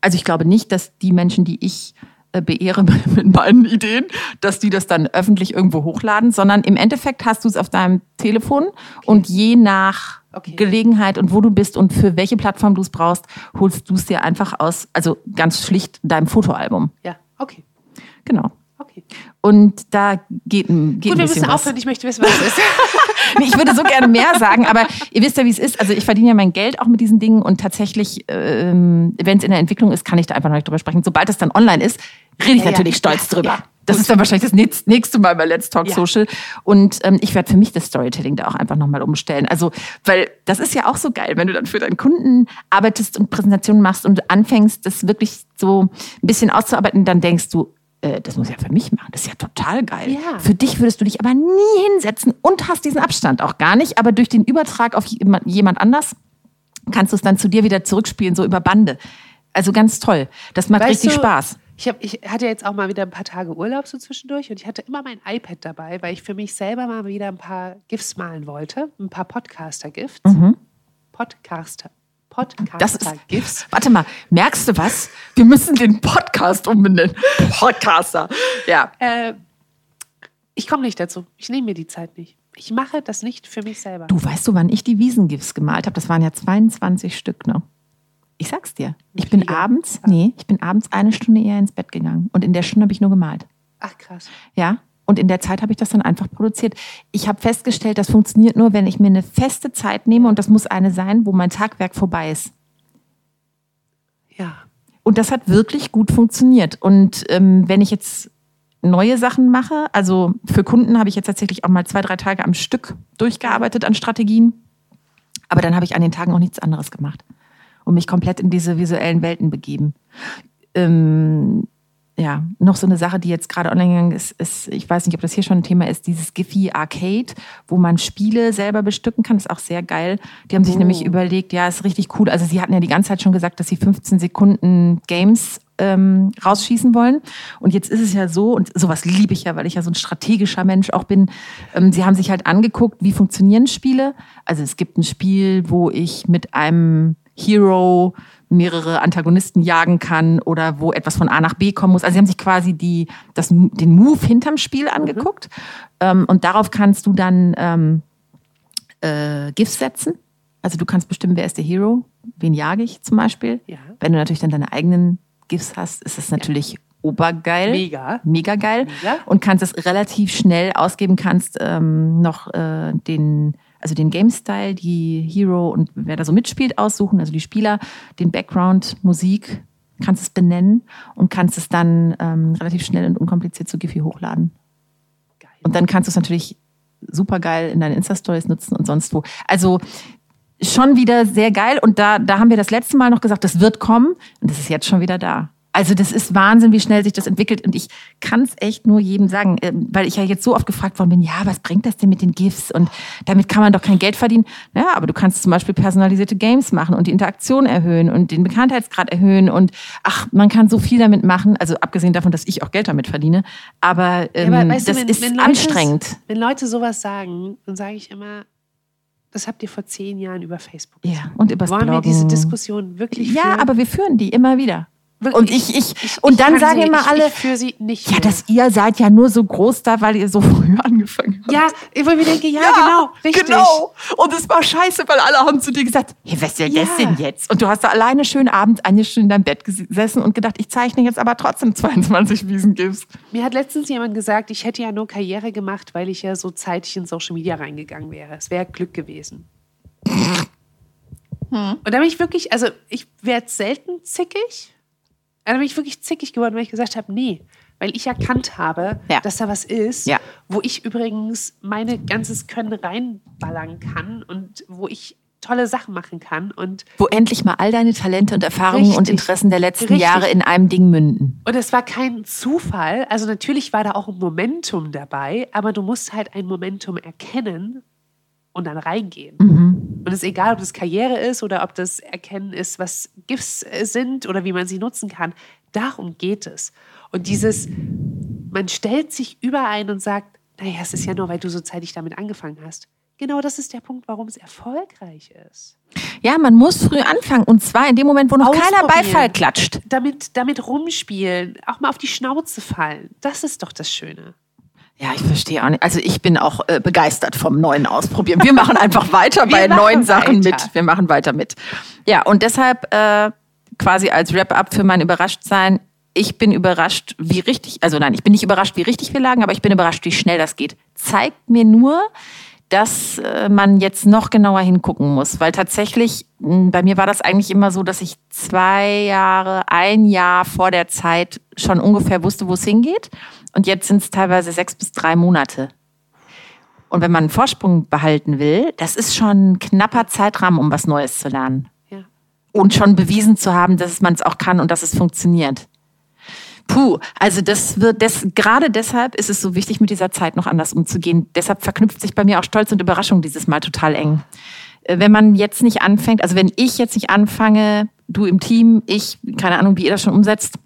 also ich glaube nicht, dass die Menschen, die ich beehre <laughs> mit meinen Ideen, dass die das dann öffentlich irgendwo hochladen, sondern im Endeffekt hast du es auf deinem Telefon okay. und je nach okay. Gelegenheit und wo du bist und für welche Plattform du es brauchst, holst du es dir einfach aus, also ganz schlicht deinem Fotoalbum. Ja, okay. Genau. Okay. Und da geht, geht Gut, wir müssen aufhören. Ich möchte wissen, was es ist. <laughs> nee, ich würde so gerne mehr sagen, aber ihr wisst ja, wie es ist. Also ich verdiene ja mein Geld auch mit diesen Dingen und tatsächlich, ähm, wenn es in der Entwicklung ist, kann ich da einfach noch nicht drüber sprechen. Sobald es dann online ist, rede ich ja, natürlich ja. stolz drüber. Ja. Das ist dann wahrscheinlich das nächste Mal bei Let's Talk Social. Und ähm, ich werde für mich das Storytelling da auch einfach nochmal umstellen. Also, weil das ist ja auch so geil, wenn du dann für deinen Kunden arbeitest und Präsentationen machst und anfängst, das wirklich so ein bisschen auszuarbeiten, dann denkst du, äh, das muss ich ja für mich machen. Das ist ja total geil. Ja. Für dich würdest du dich aber nie hinsetzen und hast diesen Abstand auch gar nicht. Aber durch den Übertrag auf jemand anders kannst du es dann zu dir wieder zurückspielen, so über Bande. Also ganz toll. Das macht weißt richtig du, Spaß. Ich, hab, ich hatte jetzt auch mal wieder ein paar Tage Urlaub so zwischendurch und ich hatte immer mein iPad dabei, weil ich für mich selber mal wieder ein paar GIFs malen wollte. Ein paar Podcaster-GIFs. Mhm. Podcaster. Podcaster-GIFs. <laughs> Warte mal, merkst du was? Wir müssen den Podcast umbenennen. Podcaster. Ja. Äh, ich komme nicht dazu. Ich nehme mir die Zeit nicht. Ich mache das nicht für mich selber. Du weißt du, wann ich die Wiesengifts gemalt habe? Das waren ja 22 Stück, ne? Ich sag's dir. Ich bin abends, nee, ich bin abends eine Stunde eher ins Bett gegangen. Und in der Stunde habe ich nur gemalt. Ach krass. Ja. Und in der Zeit habe ich das dann einfach produziert. Ich habe festgestellt, das funktioniert nur, wenn ich mir eine feste Zeit nehme und das muss eine sein, wo mein Tagwerk vorbei ist. Ja. Und das hat wirklich gut funktioniert. Und ähm, wenn ich jetzt neue Sachen mache, also für Kunden habe ich jetzt tatsächlich auch mal zwei, drei Tage am Stück durchgearbeitet an Strategien. Aber dann habe ich an den Tagen auch nichts anderes gemacht und mich komplett in diese visuellen Welten begeben. Ähm, ja, noch so eine Sache, die jetzt gerade online gegangen ist, ist, ich weiß nicht, ob das hier schon ein Thema ist, dieses Giphy Arcade, wo man Spiele selber bestücken kann, ist auch sehr geil. Die haben sich oh. nämlich überlegt, ja, ist richtig cool. Also sie hatten ja die ganze Zeit schon gesagt, dass sie 15 Sekunden Games ähm, rausschießen wollen. Und jetzt ist es ja so, und sowas liebe ich ja, weil ich ja so ein strategischer Mensch auch bin. Ähm, sie haben sich halt angeguckt, wie funktionieren Spiele. Also es gibt ein Spiel, wo ich mit einem Hero mehrere Antagonisten jagen kann oder wo etwas von A nach B kommen muss. Also sie haben sich quasi die, das, den Move hinterm Spiel angeguckt mhm. ähm, und darauf kannst du dann ähm, äh, GIFs setzen. Also du kannst bestimmen, wer ist der Hero, wen jage ich zum Beispiel. Ja. Wenn du natürlich dann deine eigenen GIFs hast, ist es natürlich ja. obergeil. Mega. Mega geil. Mega. Und kannst es relativ schnell ausgeben, kannst ähm, noch äh, den also den Game-Style, die Hero und wer da so mitspielt, aussuchen, also die Spieler, den Background, Musik, kannst es benennen und kannst es dann ähm, relativ schnell und unkompliziert zu Giphy hochladen. Geil. Und dann kannst du es natürlich super geil in deinen Insta-Stories nutzen und sonst wo. Also schon wieder sehr geil und da, da haben wir das letzte Mal noch gesagt, das wird kommen und das ist jetzt schon wieder da. Also das ist Wahnsinn, wie schnell sich das entwickelt. Und ich kann es echt nur jedem sagen, ähm, weil ich ja jetzt so oft gefragt worden bin, ja, was bringt das denn mit den GIFs? Und damit kann man doch kein Geld verdienen. Ja, aber du kannst zum Beispiel personalisierte Games machen und die Interaktion erhöhen und den Bekanntheitsgrad erhöhen. Und ach, man kann so viel damit machen. Also abgesehen davon, dass ich auch Geld damit verdiene. Aber, ähm, ja, aber weißt das du, wenn, ist wenn anstrengend. wenn Leute sowas sagen, dann sage ich immer, das habt ihr vor zehn Jahren über Facebook. Ja, und über Wollen Bloggen. wir diese Diskussion wirklich ja, führen? Ja, aber wir führen die immer wieder. Und ich, ich, ich und dann sagen immer ich, alle, für sie nicht ja, dass ihr seid ja nur so groß da, weil ihr so <laughs> früh angefangen habt. Ja, ich mir denke, ja, ja, genau, richtig. Genau. Und es war scheiße, weil alle haben zu dir gesagt, hey, was ist ja. das denn jetzt? Und du hast da alleine schön abends eine Stunde in deinem Bett gesessen und gedacht, ich zeichne jetzt aber trotzdem <laughs> 22 Wiesengifts. Mir hat letztens jemand gesagt, ich hätte ja nur Karriere gemacht, weil ich ja so zeitig in Social Media reingegangen wäre. Es wäre Glück gewesen. <laughs> Hm. Und da bin ich wirklich, also ich werde selten zickig da bin ich wirklich zickig geworden, weil ich gesagt habe, nee, weil ich erkannt habe, ja. dass da was ist, ja. wo ich übrigens meine ganzes Können reinballern kann und wo ich tolle Sachen machen kann und wo endlich mal all deine Talente und Erfahrungen richtig, und Interessen der letzten richtig. Jahre in einem Ding münden. Und es war kein Zufall, also natürlich war da auch ein Momentum dabei, aber du musst halt ein Momentum erkennen und dann reingehen. Mhm. Und es ist egal, ob das Karriere ist oder ob das Erkennen ist, was GIFs sind oder wie man sie nutzen kann. Darum geht es. Und dieses, man stellt sich überein und sagt, naja, es ist ja nur, weil du so zeitig damit angefangen hast. Genau das ist der Punkt, warum es erfolgreich ist. Ja, man muss früh anfangen. Und zwar in dem Moment, wo noch keiner Beifall klatscht. Damit, damit rumspielen, auch mal auf die Schnauze fallen. Das ist doch das Schöne. Ja, ich verstehe auch nicht. Also ich bin auch äh, begeistert vom neuen Ausprobieren. Wir machen einfach <laughs> weiter bei neuen Sachen weiter. mit. Wir machen weiter mit. Ja, und deshalb äh, quasi als Wrap-up für mein Überraschtsein. Ich bin überrascht, wie richtig, also nein, ich bin nicht überrascht, wie richtig wir lagen, aber ich bin überrascht, wie schnell das geht. Zeigt mir nur, dass äh, man jetzt noch genauer hingucken muss, weil tatsächlich, hm, bei mir war das eigentlich immer so, dass ich zwei Jahre, ein Jahr vor der Zeit schon ungefähr wusste, wo es hingeht. Und jetzt sind es teilweise sechs bis drei Monate. Und wenn man einen Vorsprung behalten will, das ist schon ein knapper Zeitrahmen, um was Neues zu lernen. Ja. Und schon bewiesen zu haben, dass man es auch kann und dass es funktioniert. Puh, also das wird das, gerade deshalb ist es so wichtig, mit dieser Zeit noch anders umzugehen. Deshalb verknüpft sich bei mir auch Stolz und Überraschung dieses Mal total eng. Äh, wenn man jetzt nicht anfängt, also wenn ich jetzt nicht anfange, du im Team, ich, keine Ahnung, wie ihr das schon umsetzt,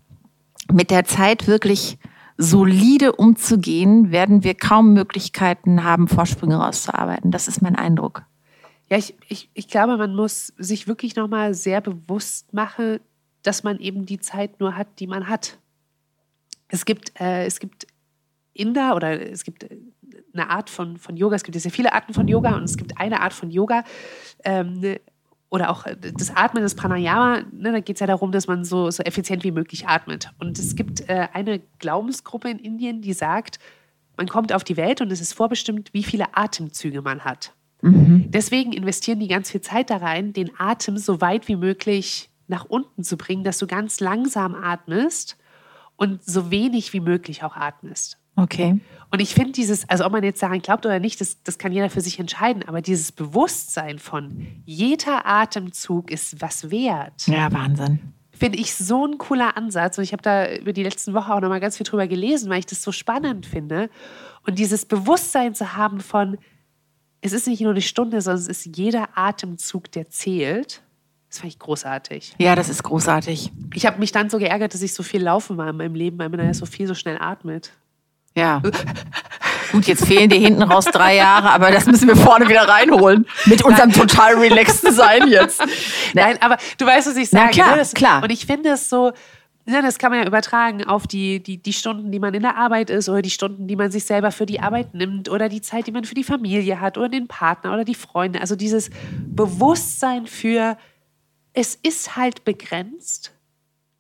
mit der Zeit wirklich solide umzugehen, werden wir kaum Möglichkeiten haben, Vorsprünge rauszuarbeiten. Das ist mein Eindruck. Ja, ich, ich, ich glaube, man muss sich wirklich nochmal sehr bewusst machen, dass man eben die Zeit nur hat, die man hat. Es gibt, äh, es gibt Inder oder es gibt eine Art von, von Yoga, es gibt ja sehr viele Arten von Yoga und es gibt eine Art von Yoga, ähm, oder auch das Atmen, das Pranayama, ne, da geht es ja darum, dass man so, so effizient wie möglich atmet. Und es gibt äh, eine Glaubensgruppe in Indien, die sagt, man kommt auf die Welt und es ist vorbestimmt, wie viele Atemzüge man hat. Mhm. Deswegen investieren die ganz viel Zeit da rein, den Atem so weit wie möglich nach unten zu bringen, dass du ganz langsam atmest und so wenig wie möglich auch atmest. Okay. Und ich finde dieses, also ob man jetzt daran glaubt oder nicht, das, das kann jeder für sich entscheiden, aber dieses Bewusstsein von jeder Atemzug ist was wert. Ja, Wahnsinn. Finde ich so ein cooler Ansatz. Und ich habe da über die letzten Wochen auch nochmal ganz viel drüber gelesen, weil ich das so spannend finde. Und dieses Bewusstsein zu haben von, es ist nicht nur eine Stunde, sondern es ist jeder Atemzug, der zählt. Das fand ich großartig. Ja, das ist großartig. Ich habe mich dann so geärgert, dass ich so viel laufen war in meinem Leben, weil man ja so viel so schnell atmet. Ja. <laughs> Gut, jetzt fehlen dir hinten raus drei Jahre, aber das müssen wir vorne wieder reinholen. Mit unserem total relaxten Sein jetzt. <laughs> Nein, aber du weißt, was ich sage. Na klar, ne? das, klar. Und ich finde es so, ja, das kann man ja übertragen auf die, die, die Stunden, die man in der Arbeit ist oder die Stunden, die man sich selber für die Arbeit nimmt oder die Zeit, die man für die Familie hat oder den Partner oder die Freunde. Also dieses Bewusstsein für, es ist halt begrenzt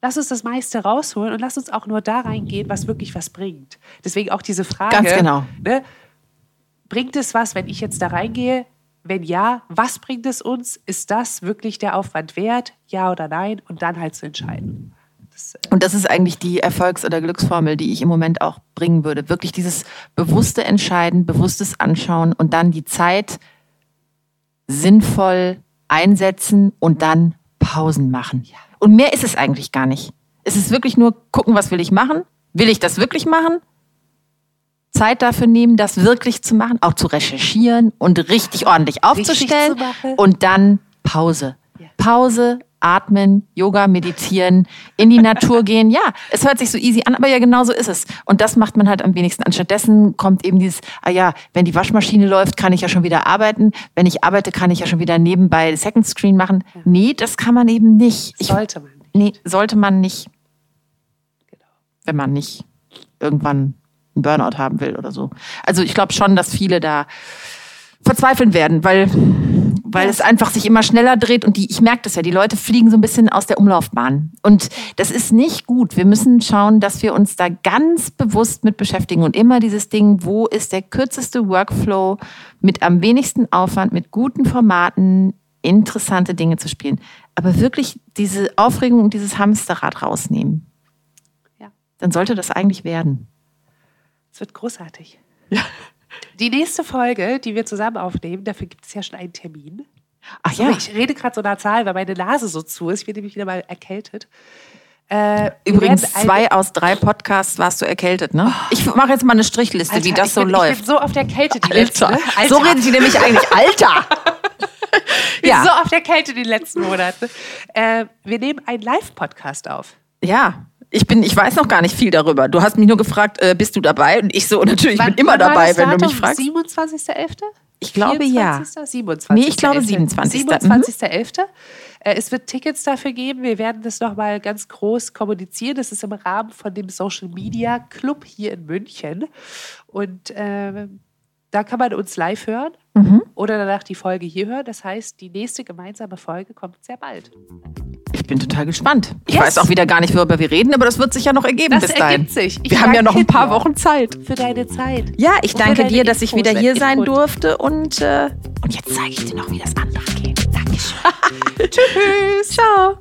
Lass uns das meiste rausholen und lass uns auch nur da reingehen, was wirklich was bringt. Deswegen auch diese Frage. Ganz genau. Ne, bringt es was, wenn ich jetzt da reingehe? Wenn ja, was bringt es uns? Ist das wirklich der Aufwand wert? Ja oder nein? Und dann halt zu entscheiden. Das, äh und das ist eigentlich die Erfolgs- oder Glücksformel, die ich im Moment auch bringen würde. Wirklich dieses bewusste Entscheiden, bewusstes Anschauen und dann die Zeit sinnvoll einsetzen und dann Pausen machen. Ja. Und mehr ist es eigentlich gar nicht. Es ist wirklich nur gucken, was will ich machen? Will ich das wirklich machen? Zeit dafür nehmen, das wirklich zu machen, auch zu recherchieren und richtig ordentlich aufzustellen. Richtig und dann Pause. Pause, atmen, Yoga, meditieren, in die Natur gehen. Ja, es hört sich so easy an, aber ja, genau so ist es. Und das macht man halt am wenigsten. Anstattdessen kommt eben dieses, ah ja, wenn die Waschmaschine läuft, kann ich ja schon wieder arbeiten. Wenn ich arbeite, kann ich ja schon wieder nebenbei Second Screen machen. Ja. Nee, das kann man eben nicht. Ich, sollte man nicht. Nee, sollte man nicht. Genau. Wenn man nicht irgendwann einen Burnout haben will oder so. Also ich glaube schon, dass viele da verzweifeln werden, weil weil ja. es einfach sich immer schneller dreht und die, ich merke das ja, die Leute fliegen so ein bisschen aus der Umlaufbahn. Und das ist nicht gut. Wir müssen schauen, dass wir uns da ganz bewusst mit beschäftigen und immer dieses Ding, wo ist der kürzeste Workflow mit am wenigsten Aufwand, mit guten Formaten, interessante Dinge zu spielen. Aber wirklich diese Aufregung und dieses Hamsterrad rausnehmen. Ja. Dann sollte das eigentlich werden. Es wird großartig. Ja. <laughs> Die nächste Folge, die wir zusammen aufnehmen, dafür gibt es ja schon einen Termin. Ach ja. Ich rede gerade so einer Zahl, weil meine Nase so zu ist. Ich bin nämlich wieder mal erkältet. Äh, Übrigens, zwei aus drei Podcasts warst du erkältet, ne? Oh. Ich mache jetzt mal eine Strichliste, Alter, wie das so bin, läuft. Ich bin so auf der Kälte die Alter. letzten. Ne? Alter. So redet sie nämlich eigentlich. Alter! <laughs> ja. so auf der Kälte die letzten Monate. Äh, wir nehmen einen Live-Podcast auf. Ja, ich bin, ich weiß noch gar nicht viel darüber. Du hast mich nur gefragt, äh, bist du dabei? Und ich so, <laughs> natürlich, ich bin immer dabei, wenn du mich fragst. 27.11.? Ich glaube 24. ja. 27. Nee, ich glaube 27. 27.11. Äh, Es wird Tickets dafür geben. Wir werden das nochmal ganz groß kommunizieren. Das ist im Rahmen von dem Social Media Club hier in München. Und äh, da kann man uns live hören Mhm. oder danach die Folge hier hören. Das heißt, die nächste gemeinsame Folge kommt sehr bald. Ich bin total gespannt. Ich Yes. weiß auch wieder gar nicht, worüber wir reden, aber das wird sich ja noch ergeben Das bis dahin. ergibt sich. Ich wir haben ja noch ein paar Wochen Zeit. Für deine Zeit. Ja, ich Und danke dir, dass ich Infos, wieder hier sein Input. durfte und, äh, und jetzt zeige ich dir noch, wie das andere geht. Dankeschön. <laughs> <laughs> Tschüss. Ciao.